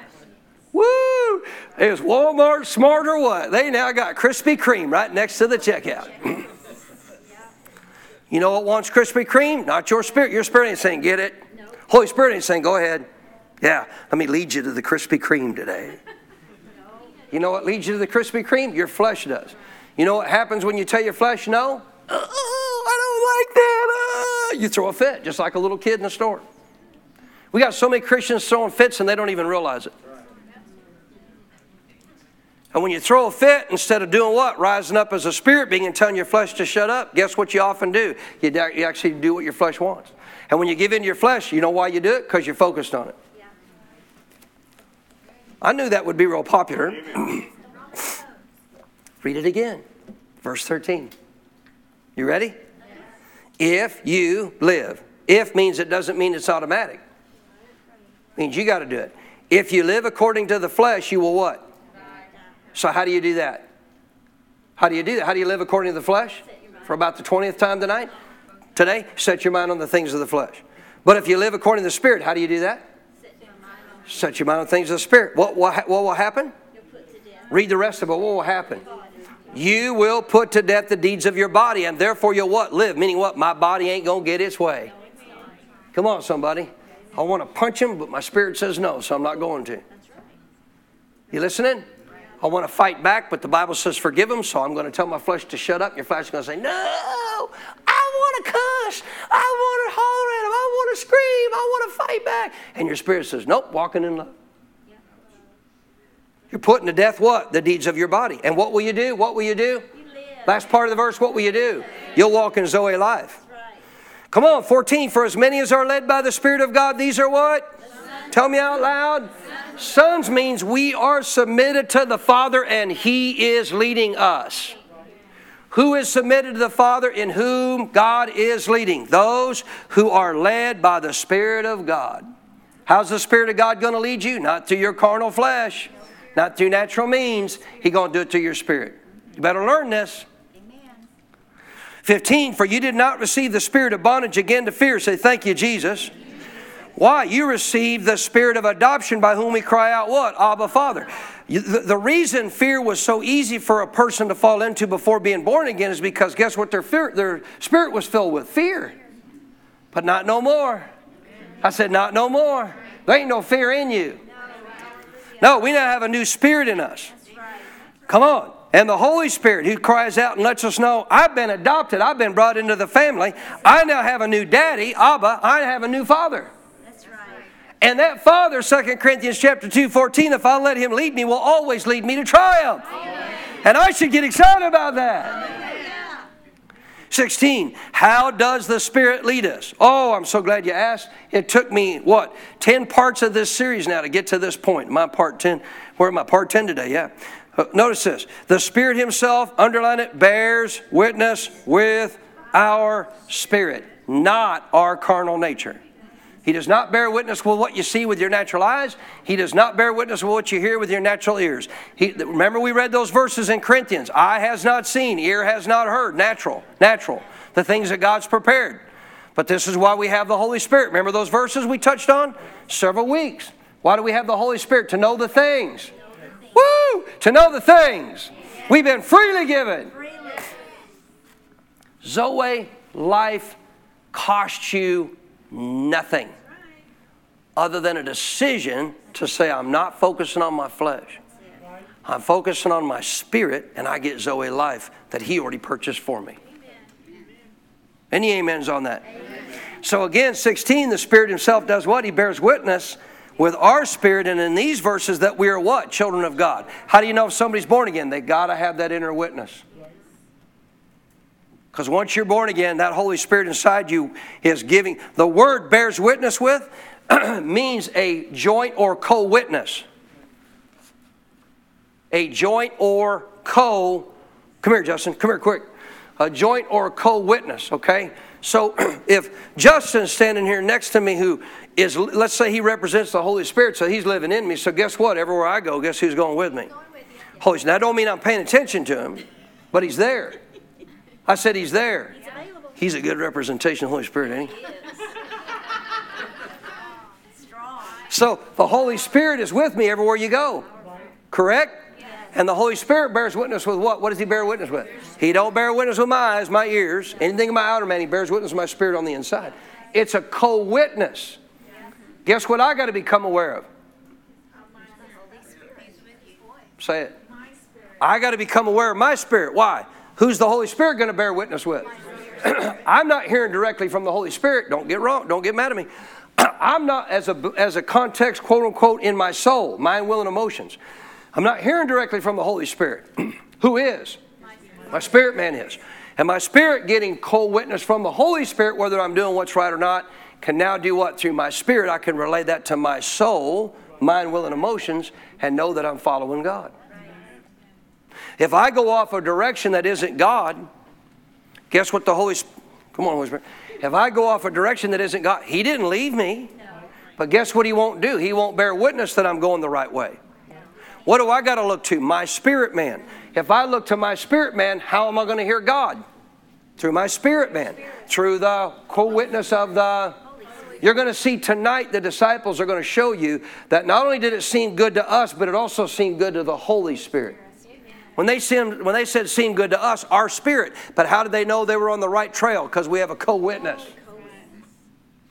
Woo! Is Walmart smart or what? They now got Krispy Kreme right next to the checkout. You know what wants Krispy Kreme? Not your spirit. Your spirit ain't saying, get it. No. Holy Spirit ain't saying, go ahead. Yeah, let me lead you to the Krispy Kreme today. No. You know what leads you to the Krispy Kreme? Your flesh does. You know what happens when you tell your flesh no? Don't like that. Uh, you throw a fit, just like a little kid in the store. We got so many Christians throwing fits and they don't even realize it. And when you throw a fit, instead of doing what? Rising up as a spirit being and telling your flesh to shut up, guess what you often do? You, you actually do what your flesh wants. And when you give in to your flesh, you know why you do it? Because you're focused on it. I knew that would be real popular. Read it again. Verse 13. You ready? If you live. If means it doesn't mean it's automatic. It means you got to do it. If you live according to the flesh, you will what? So, how do you do that? How do you do that? How do you live according to the flesh? For about the 20th time tonight? Today, set your mind on the things of the flesh. But if you live according to the Spirit, how do you do that? Set your mind on the things of the Spirit. What, what, what will happen? Read the rest of it. What will happen? You will put to death the deeds of your body, and therefore you'll what? Live. Meaning what? My body ain't going to get its way. Come on, somebody. I want to punch him, but my spirit says no, so I'm not going to. You listening? I want to fight back, but the Bible says forgive him, so I'm going to tell my flesh to shut up. Your flesh is going to say, No, I want to cuss. I want to holler at him. I want to scream. I want to fight back. And your spirit says, Nope, walking in love. Putting to death what? The deeds of your body. And what will you do? What will you do? You Last part of the verse, what will you do? You'll walk in Zoe life. Come on, 14. For as many as are led by the Spirit of God, these are what? Tell me out loud. Sons means we are submitted to the Father and He is leading us. Who is submitted to the Father in whom God is leading? Those who are led by the Spirit of God. How's the Spirit of God going to lead you? Not to your carnal flesh, not through natural means. He's going to do it through your spirit. You better learn this. 15, for you did not receive the spirit of bondage again to fear. Say, thank you, Jesus. Why? You received the spirit of adoption by whom we cry out, what? Abba, Father. The, reason fear was so easy for a person to fall into before being born again is because guess what their, fear, their spirit was filled with? Fear. But not no more. I said, not no more. There ain't no fear in you. No, we now have a new spirit in us. Come on. And the Holy Spirit who cries out and lets us know, I've been adopted, I've been brought into the family. I now have a new daddy, Abba, I have a new father. And that Father, 2 Corinthians chapter 2, 14, if I let him lead me, will always lead me to triumph. Amen. And I should get excited about that. Amen. 16, how does the Spirit lead us? Oh, I'm so glad you asked. It took me, what, 10 parts of this series now to get to this point. My part 10, where am I? Part 10 today, yeah. Uh, notice this. The Spirit Himself, underline it, bears witness with our spirit, not our carnal nature. He does not bear witness with what you see with your natural eyes. He does not bear witness with what you hear with your natural ears. He, remember, we read those verses in Corinthians eye has not seen, ear has not heard. Natural, natural. The things that God's prepared. But this is why we have the Holy Spirit. Remember those verses we touched on? Several weeks. Why do we have the Holy Spirit? To know the things. Woo! To know the things. We've been freely given. Zoe life costs you nothing other than a decision to say, I'm not focusing on my flesh. I'm focusing on my spirit, and I get Zoe life that He already purchased for me. Any amens on that? So again, 16, the Spirit Himself does what? He bears witness with our spirit, and in these verses, that we are what? Children of God. How do you know if somebody's born again? They got to have that inner witness. Because once you're born again, that Holy Spirit inside you is giving. The word bears witness with means a joint or co witness. A joint or co. Come here, Justin. Come here quick. A joint or co witness, okay? So if Justin's standing here next to me, who is, let's say he represents the Holy Spirit, so he's living in me. So guess what? Everywhere I go, guess who's going with me? Holy Spirit. Now, I don't mean I'm paying attention to him, but he's there. I said he's there. He's a good representation of the Holy Spirit, ain't he? Strong. So the Holy Spirit is with me everywhere you go. Correct? And the Holy Spirit bears witness with what? What does He bear witness with? He don't bear witness with my eyes, my ears, anything in my outer man. He bears witness with my spirit on the inside. It's a co-witness. Guess what I got to become aware of? Say it. I got to become aware of my spirit. Why? Who's the Holy Spirit going to bear witness with? I'm not hearing directly from the Holy Spirit. Don't get wrong. Don't get mad at me. I'm not as a as a context, quote unquote, in my soul, mind, will, and emotions. I'm not hearing directly from the Holy Spirit. Who is? My spirit man is. And my spirit getting co-witness from the Holy Spirit, whether I'm doing what's right or not, can now do what? Through my spirit, I can relay that to my soul, mind, will, and emotions, and know that I'm following God. If I go off a direction that isn't God, guess what the Holy Spirit, come on, Holy Spirit. If I go off a direction that isn't God, He didn't leave me. But guess what He won't do? He won't bear witness that I'm going the right way. What do I got to look to? My spirit man. If I look to my spirit man, how am I going to hear God? Through my spirit man. Through the co witness of the. You're going to see tonight the disciples are going to show you that not only did it seem good to us, but it also seemed good to the Holy Spirit. When they, seemed, when they said seemed good to us, our spirit. But how did they know they were on the right trail? Because we have a co witness.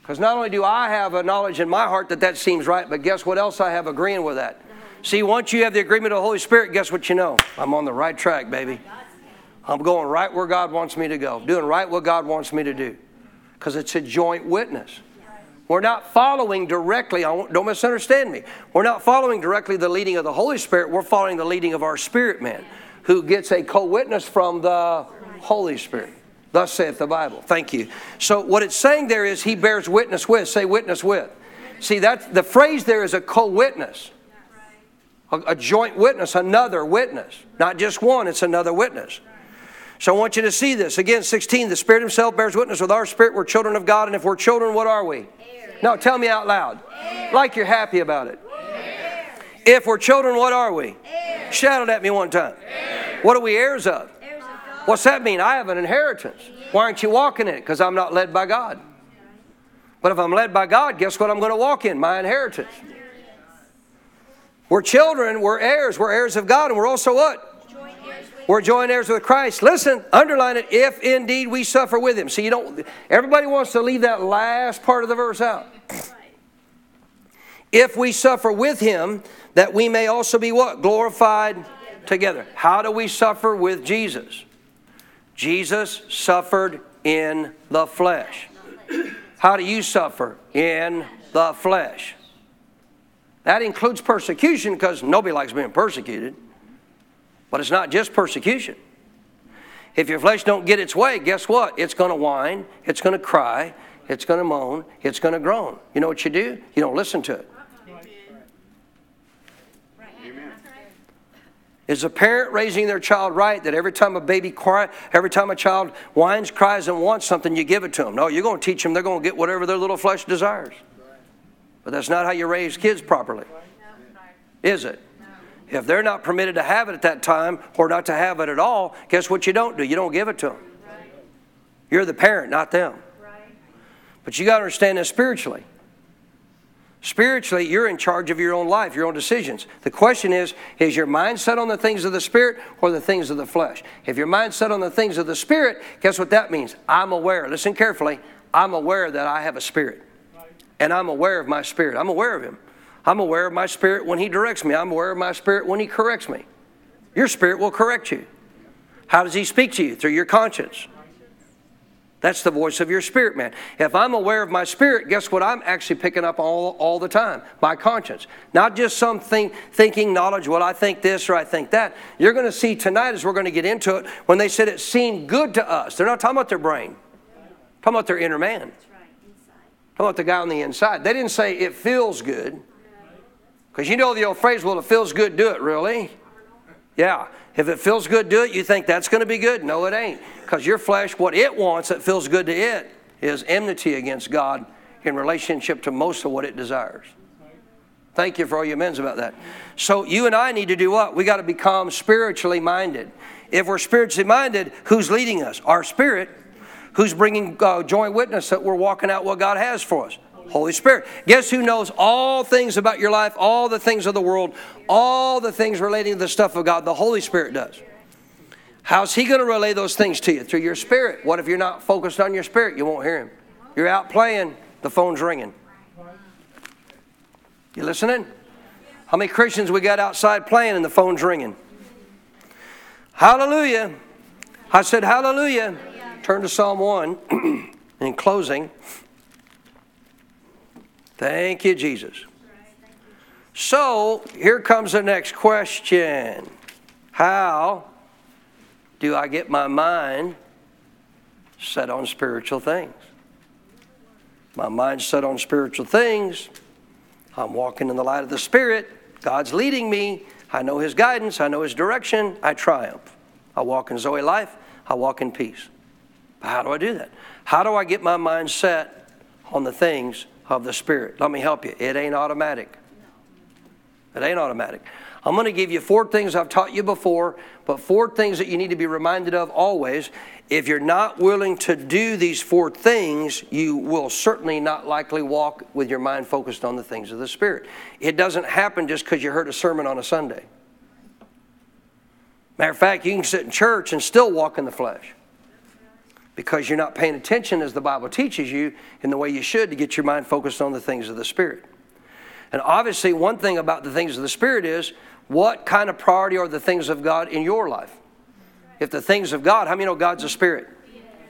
Because not only do I have a knowledge in my heart that that seems right, but guess what else I have agreeing with that? See, once you have the agreement of the Holy Spirit, guess what you know? I'm on the right track, baby. I'm going right where God wants me to go, doing right what God wants me to do. Because it's a joint witness. We're not following directly, don't misunderstand me. We're not following directly the leading of the Holy Spirit. We're following the leading of our spirit man, who gets a co witness from the Holy Spirit. Thus saith the Bible. Thank you. So, what it's saying there is, He bears witness with. Say, witness with. See, that the phrase there is a co witness, a, a joint witness, another witness. Not just one, it's another witness. So I want you to see this. Again, 16, the Spirit Himself bears witness with our spirit. We're children of God, and if we're children, what are we? No, tell me out loud. Like you're happy about it. If we're children, what are we? Shout it at me one time. What are we heirs of? What's that mean? I have an inheritance. Why aren't you walking in it? Because I'm not led by God. But if I'm led by God, guess what I'm going to walk in? My inheritance. We're children, we're heirs, we're heirs of God, and we're also what? We're joint heirs with Christ. Listen, underline it. If indeed we suffer with Him. See, you don't. Everybody wants to leave that last part of the verse out. If we suffer with Him, that we may also be what glorified together. How do we suffer with Jesus? Jesus suffered in the flesh. How do you suffer in the flesh? That includes persecution because nobody likes being persecuted. But it's not just persecution. If your flesh don't get its way, guess what? It's going to whine, it's going to cry, it's going to moan, it's going to groan. You know what you do? You don't listen to it. Is a parent raising their child right that every time a baby cry, every time a child whines, cries, and wants something, you give it to them? No, you're going to teach them they're going to get whatever their little flesh desires. But that's not how you raise kids properly. Is it? If they're not permitted to have it at that time or not to have it at all, guess what you don't do? You don't give it to them. You're the parent, not them. But you got to understand this spiritually. Spiritually, you're in charge of your own life, your own decisions. The question is is your mind set on the things of the Spirit or the things of the flesh? If your mind's set on the things of the Spirit, guess what that means? I'm aware. Listen carefully. I'm aware that I have a spirit. And I'm aware of my spirit. I'm aware of Him. I'm aware of my spirit when He directs me. I'm aware of my spirit when He corrects me. Your spirit will correct you. How does He speak to you? Through your conscience. That's the voice of your spirit, man. If I'm aware of my spirit, guess what I'm actually picking up all, all the time? My conscience. Not just some think, thinking knowledge, well, I think this or I think that. You're going to see tonight as we're going to get into it, when they said it seemed good to us. They're not talking about their brain, talking about their inner man. Talking about the guy on the inside. They didn't say it feels good. Because you know the old phrase, well, it feels good, do it, really? Yeah. If it feels good, do it. You think that's going to be good? No, it ain't. Because your flesh, what it wants that feels good to it, is enmity against God in relationship to most of what it desires. Thank you for all your amens about that. So you and I need to do what? We got to become spiritually minded. If we're spiritually minded, who's leading us? Our spirit. Who's bringing uh, joint witness that we're walking out what God has for us? Holy Spirit. Guess who knows all things about your life, all the things of the world, all the things relating to the stuff of God? The Holy Spirit does. How's He going to relay those things to you? Through your spirit. What if you're not focused on your spirit? You won't hear Him. You're out playing, the phone's ringing. You listening? How many Christians we got outside playing and the phone's ringing? Hallelujah. I said, Hallelujah. Turn to Psalm 1 in closing. Thank you, Jesus. So here comes the next question How do I get my mind set on spiritual things? My mind's set on spiritual things. I'm walking in the light of the Spirit. God's leading me. I know His guidance. I know His direction. I triumph. I walk in Zoe life. I walk in peace. But how do I do that? How do I get my mind set on the things of the Spirit. Let me help you. It ain't automatic. It ain't automatic. I'm going to give you four things I've taught you before, but four things that you need to be reminded of always. If you're not willing to do these four things, you will certainly not likely walk with your mind focused on the things of the Spirit. It doesn't happen just because you heard a sermon on a Sunday. Matter of fact, you can sit in church and still walk in the flesh because you're not paying attention as the Bible teaches you in the way you should to get your mind focused on the things of the Spirit. And obviously, one thing about the things of the Spirit is what kind of priority are the things of God in your life? If the things of God, how many know God's a spirit?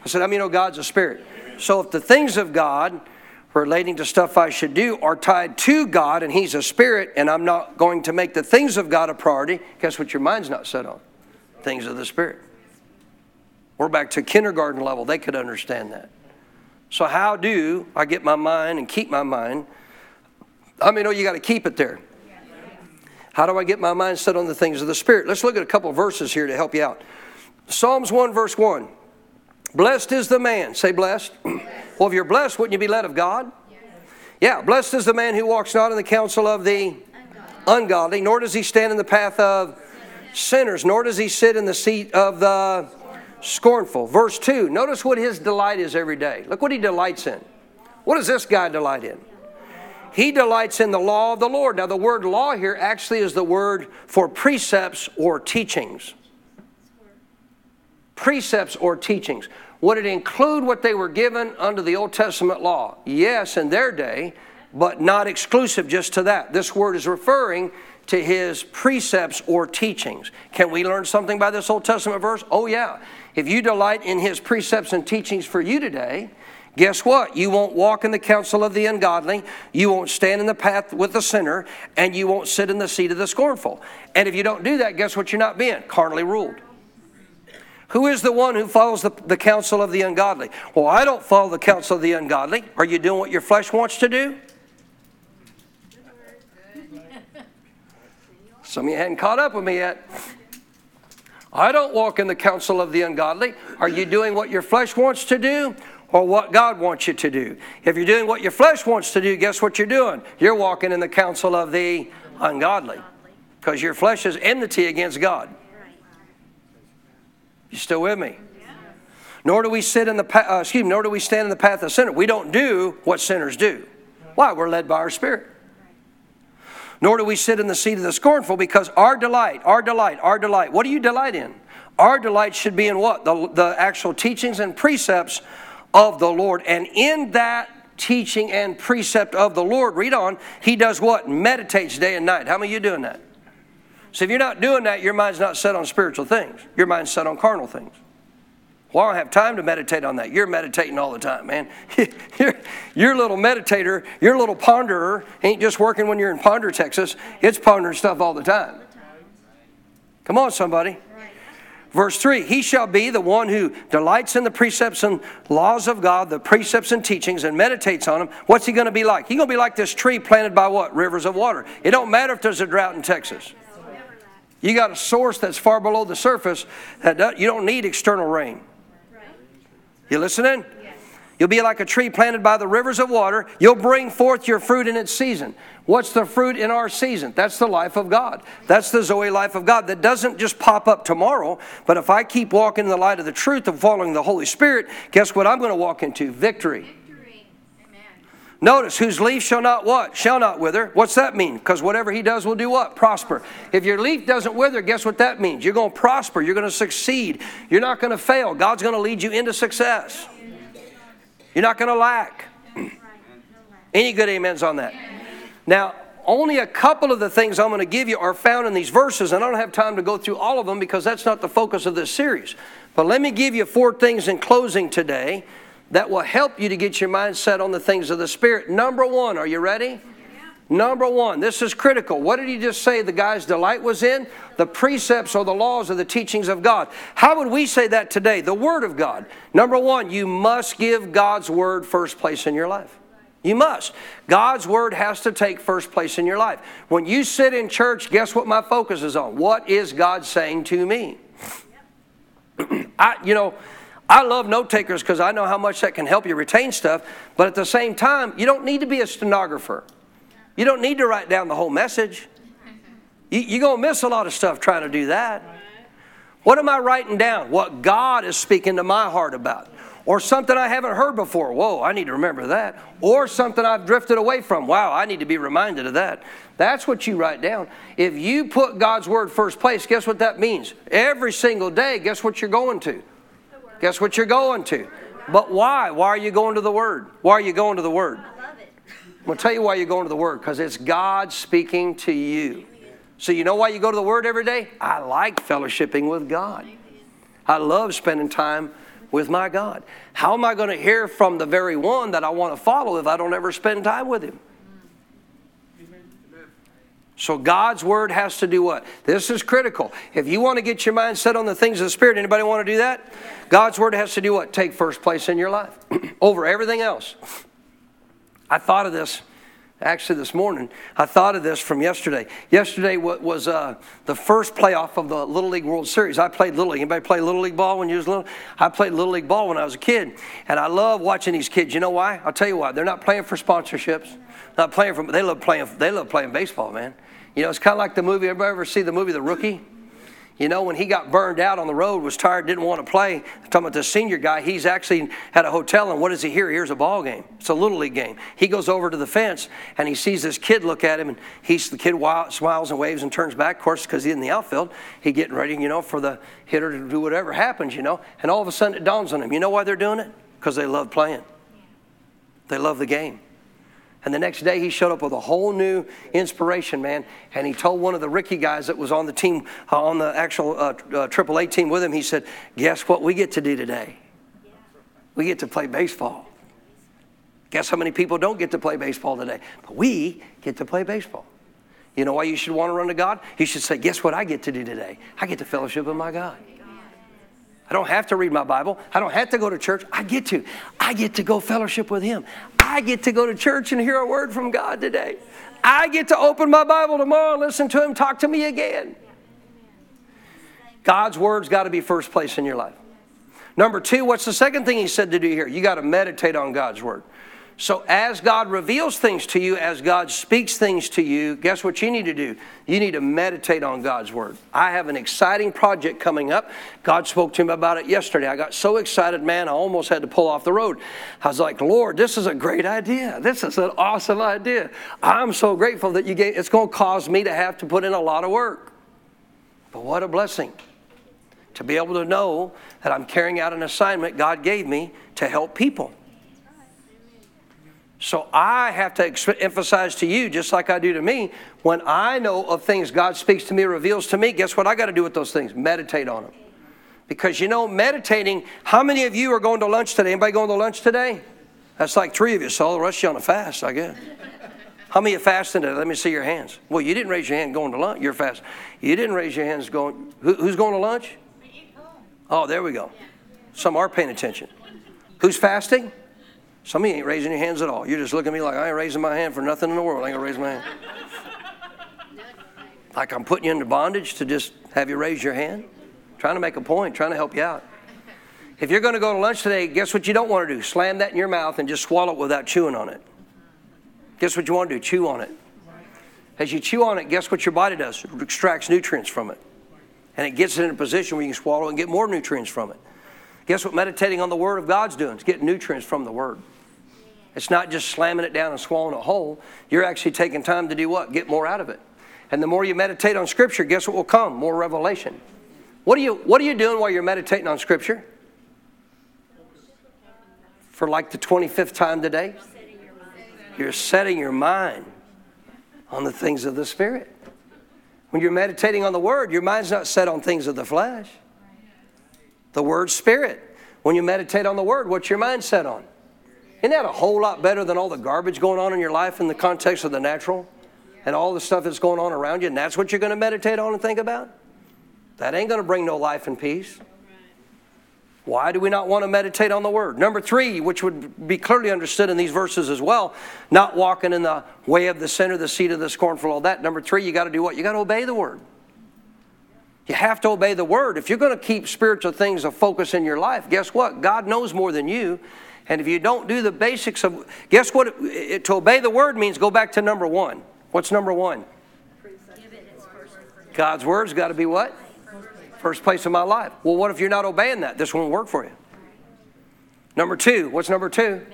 I said, how many know God's a spirit? So if the things of God relating to stuff I should do are tied to God and He's a spirit and I'm not going to make the things of God a priority, guess what your mind's not set on? Things of the Spirit. We're back to kindergarten level. They could understand that. So, how do I get my mind and keep my mind? I mean, oh, you got to keep it there. How do I get my mind set on the things of the Spirit? Let's look at a couple verses here to help you out. Psalms 1, verse 1. Blessed is the man. Say blessed. well, if you're blessed, wouldn't you be led of God? Yeah, blessed is the man who walks not in the counsel of the ungodly, nor does he stand in the path of sinners, nor does he sit in the seat of the scornful. Verse 2, notice what his delight is every day. Look what he delights in. What does this guy delight in? He delights in the law of the Lord. Now, the word law here actually is the word for precepts or teachings. Precepts or teachings. Would it include what they were given under the Old Testament law? Yes, in their day, but not exclusive just to that. This word is referring to his precepts or teachings. Can we learn something by this Old Testament verse? Oh, yeah. If you delight in his precepts and teachings for you today, guess what? You won't walk in the counsel of the ungodly, you won't stand in the path with the sinner, and you won't sit in the seat of the scornful. And if you don't do that, guess what you're not being? Carnally ruled. Who is the one who follows the, the counsel of the ungodly? Well, I don't follow the counsel of the ungodly. Are you doing what your flesh wants to do? Some of you hadn't caught up with me yet. I don't walk in the counsel of the ungodly. Are you doing what your flesh wants to do? or what God wants you to do. If you're doing what your flesh wants to do, guess what you're doing? You're walking in the counsel of the ungodly because your flesh is enmity against God. You still with me? Nor do we sit in the uh, excuse me, nor do we stand in the path of sinners. We don't do what sinners do. Why? We're led by our spirit. Nor do we sit in the seat of the scornful because our delight, our delight, our delight. What do you delight in? Our delight should be in what? The, the actual teachings and precepts of the Lord. And in that teaching and precept of the Lord, read on, he does what? Meditates day and night. How many of you doing that? So if you're not doing that, your mind's not set on spiritual things. Your mind's set on carnal things. Well, I don't have time to meditate on that. You're meditating all the time, man. your, your little meditator, your little ponderer ain't just working when you're in Ponder, Texas. It's pondering stuff all the time. Come on, somebody. Verse 3 He shall be the one who delights in the precepts and laws of God, the precepts and teachings, and meditates on them. What's he going to be like? He's going to be like this tree planted by what? Rivers of water. It don't matter if there's a drought in Texas. You got a source that's far below the surface that you don't need external rain. You listening? You'll be like a tree planted by the rivers of water. You'll bring forth your fruit in its season. What's the fruit in our season? That's the life of God. That's the Zoe life of God that doesn't just pop up tomorrow, but if I keep walking in the light of the truth and following the Holy Spirit, guess what I'm going to walk into? Victory. Notice, whose leaf shall not what? Shall not wither. What's that mean? Because whatever he does will do what? Prosper. If your leaf doesn't wither, guess what that means? You're going to prosper. You're going to succeed. You're not going to fail. God's going to lead you into success. You're not going to lack. Any good amens on that? Now, only a couple of the things I'm going to give you are found in these verses, and I don't have time to go through all of them because that's not the focus of this series. But let me give you four things in closing today that will help you to get your mind set on the things of the Spirit. Number one, are you ready? Number one, this is critical. What did he just say the guy's delight was in? The precepts or the laws or the teachings of God. How would we say that today? The Word of God. Number one, you must give God's Word first place in your life. You must. God's Word has to take first place in your life. When you sit in church, guess what my focus is on? What is God saying to me? I, you know, I love note takers because I know how much that can help you retain stuff, but at the same time, you don't need to be a stenographer. You don't need to write down the whole message. You, are going to miss a lot of stuff trying to do that. What am I writing down? What God is speaking to my heart about. Or something I haven't heard before. Whoa, I need to remember that. Or something I've drifted away from. Wow, I need to be reminded of that. That's what you write down. If you put God's word first place, guess what that means? Every single day, guess what you're going to? Guess what you're going to? But why? Why are you going to the Word? Why are you going to the Word? I love it. I'm going to tell you why you're going to the Word because it's God speaking to you. So, you know why you go to the Word every day? I like fellowshipping with God. I love spending time with my God. How am I going to hear from the very one that I want to follow if I don't ever spend time with Him? So God's word has to do what? This is critical. If you want to get your mind set on the things of the Spirit, anybody want to do that? God's word has to do what? Take first place in your life over everything else. I thought of this actually this morning. I thought of this from yesterday. Yesterday what was uh, the first playoff of the Little League World Series. I played Little League. Anybody play Little League ball when you was little? I played Little League ball when I was a kid, and I love watching these kids. You know why? I'll tell you why. They're not playing for sponsorships. Not playing for. They love playing. They love playing baseball, man. You know, it's kind of like the movie. Everybody ever see the movie The Rookie? You know, when he got burned out on the road, was tired, didn't want to play. I'm talking about the senior guy, he's actually at a hotel, and what does he hear? He hears a ball game. It's a little league game. He goes over to the fence, and he sees this kid look at him, and he's the kid smiles and waves and turns back, of course, because he's in the outfield. He getting ready, you know, for the hitter to do whatever happens, you know. And all of a sudden, it dawns on him. You know why they're doing it? Because they love playing. They love the game. And the next day he showed up with a whole new inspiration, man. And he told one of the Ricky guys that was on the team, uh, on the actual uh, uh, AAA team with him, he said, Guess what we get to do today? We get to play baseball. Guess how many people don't get to play baseball today? But we get to play baseball. You know why you should want to run to God? You should say, Guess what I get to do today? I get to fellowship with my God. I don't have to read my Bible. I don't have to go to church. I get to. I get to go fellowship with Him. I get to go to church and hear a word from God today. I get to open my Bible tomorrow and listen to Him talk to me again. God's Word's got to be first place in your life. Number two, what's the second thing he said to do here? You got to meditate on God's word. So, as God reveals things to you, as God speaks things to you, guess what you need to do? You need to meditate on God's Word. I have an exciting project coming up. God spoke to me about it yesterday. I got so excited, man, I almost had to pull off the road. I was like, Lord, this is a great idea. This is an awesome idea. I'm so grateful that you gave it's going to cause me to have to put in a lot of work. But what a blessing to be able to know that I'm carrying out an assignment God gave me to help people. So I have to emphasize to you, just like I do to me, when I know of things God speaks to me, reveals to me, guess what I got to do with those things? Meditate on them. Because you know, meditating, how many of you are going to lunch today? Anybody going to lunch today? That's like three of you, so the rest of you on a fast, I guess. How many are fasting today? Let me see your hands. Well, you didn't raise your hand going to lunch. You're fast. You didn't raise your hands going. Who, who's going to lunch? Oh, there we go. Some are paying attention. Who's fasting? Some of you ain't raising your hands at all. You're just looking at me like I ain't raising my hand for nothing in the world. I ain't gonna raise my hand. Like I'm putting you into bondage to just have you raise your hand. Trying to make a point, trying to help you out. If you're going to go to lunch today, guess what you don't want to do? Slam that in your mouth and just swallow it without chewing on it. Guess what you want to do? Chew on it. As you chew on it, guess what your body does? It extracts nutrients from it. And it gets it in a position where you can swallow and get more nutrients from it. Guess what meditating on the Word of God's doing? It's getting nutrients from the Word. It's not just slamming it down and swallowing it whole. You're actually taking time to do what? Get more out of it. And the more you meditate on Scripture, guess what will come? More revelation. What are you, what are you doing while you're meditating on Scripture? For like the 25th time today? You're setting your mind on the things of the Spirit. When you're meditating on the Word, your mind's not set on things of the flesh. The Word Spirit. When you meditate on the Word, what's your mind set on? Isn't that a whole lot better than all the garbage going on in your life in the context of the natural and all the stuff that's going on around you? And that's what you're going to meditate on and think about? That ain't going to bring no life and peace. Why do we not want to meditate on the Word? Number three, which would be clearly understood in these verses as well, not walking in the way of the sinner, the seat of the scornful, all that. Number three, you got to do what? You got to obey the Word. You have to obey the Word. If you're going to keep spiritual things a focus in your life, guess what? God knows more than you. And if you don't do the basics of, guess what? It, it, to obey the word means go back to number one. What's number one? God's word's got to be what? First place in my life. Well, what if you're not obeying that? This won't work for you. Number two, what's number two?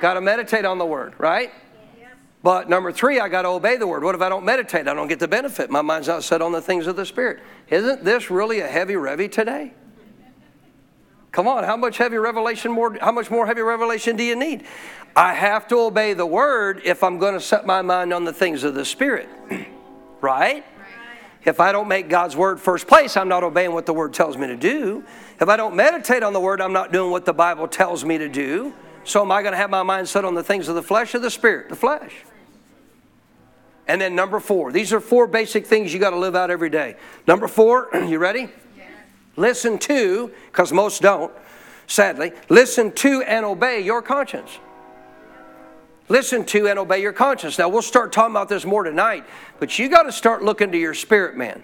Got to meditate on the word, right? But number three, I got to obey the word. What if I don't meditate? I don't get the benefit. My mind's not set on the things of the Spirit. Isn't this really a heavy revy today? Come on, how much heavy revelation more how much more heavy revelation do you need? I have to obey the word if I'm going to set my mind on the things of the spirit. right? If I don't make God's word first place, I'm not obeying what the word tells me to do. If I don't meditate on the word, I'm not doing what the Bible tells me to do. So am I going to have my mind set on the things of the flesh or the spirit? The flesh. And then number 4. These are four basic things you got to live out every day. Number 4, you ready? Listen to, because most don't, sadly, listen to and obey your conscience. Listen to and obey your conscience. Now, we'll start talking about this more tonight, but you got to start looking to your spirit, man.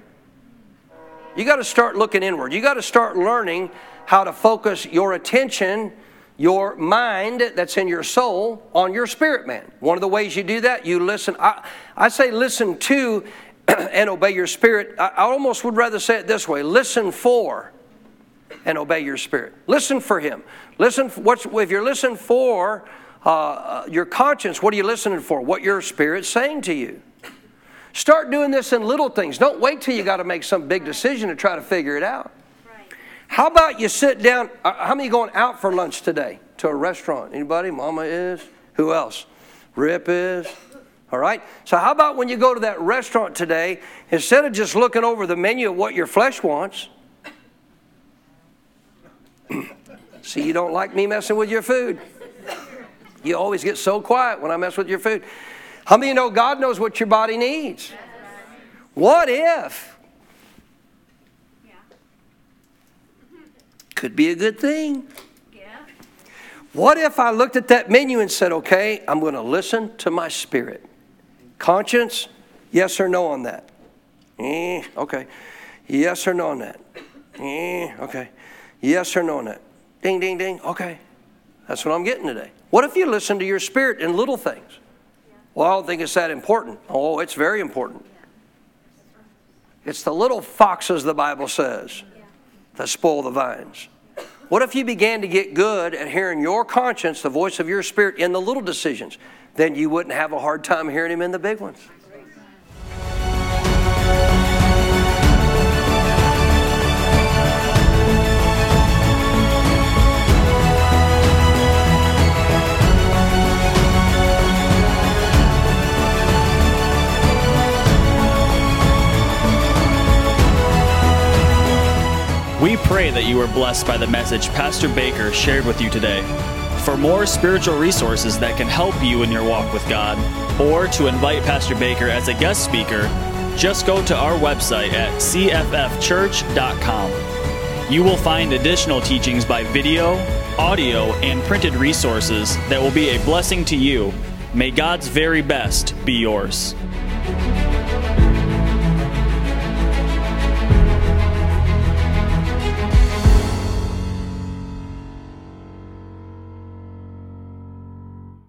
You got to start looking inward. You got to start learning how to focus your attention, your mind that's in your soul, on your spirit, man. One of the ways you do that, you listen. I, I say listen to and obey your spirit. I almost would rather say it this way listen for and obey your spirit. Listen for him. Listen, what's, if you're listening for uh, uh, your conscience, what are you listening for? What your spirit's saying to you. Start doing this in little things. Don't wait till you got to make some big decision to try to figure it out. How about you sit down? Uh, how many going out for lunch today to a restaurant? Anybody? Mama is. Who else? Rip is. All right? So, how about when you go to that restaurant today, instead of just looking over the menu of what your flesh wants, see, you don't like me messing with your food. You always get so quiet when I mess with your food. How many you know God knows what your body needs? What if? Could be a good thing. What if I looked at that menu and said, okay, I'm going to listen to my spirit? Conscience, yes or no on that? Eh, okay. Yes or no on that? Eh, okay. Yes or no on that? Ding, ding, ding. Okay. That's what I'm getting today. What if you listen to your spirit in little things? Well, I don't think it's that important. Oh, it's very important. It's the little foxes, the Bible says, that spoil the vines. What if you began to get good at hearing your conscience, the voice of your spirit, in the little decisions? Then you wouldn't have a hard time hearing Him in the big ones. We pray that you were blessed by the message Pastor Baker shared with you today. For more spiritual resources that can help you in your walk with God, or to invite Pastor Baker as a guest speaker, just go to our website at cffchurch.com. You will find additional teachings by video, audio, and printed resources that will be a blessing to you. May God's very best be yours.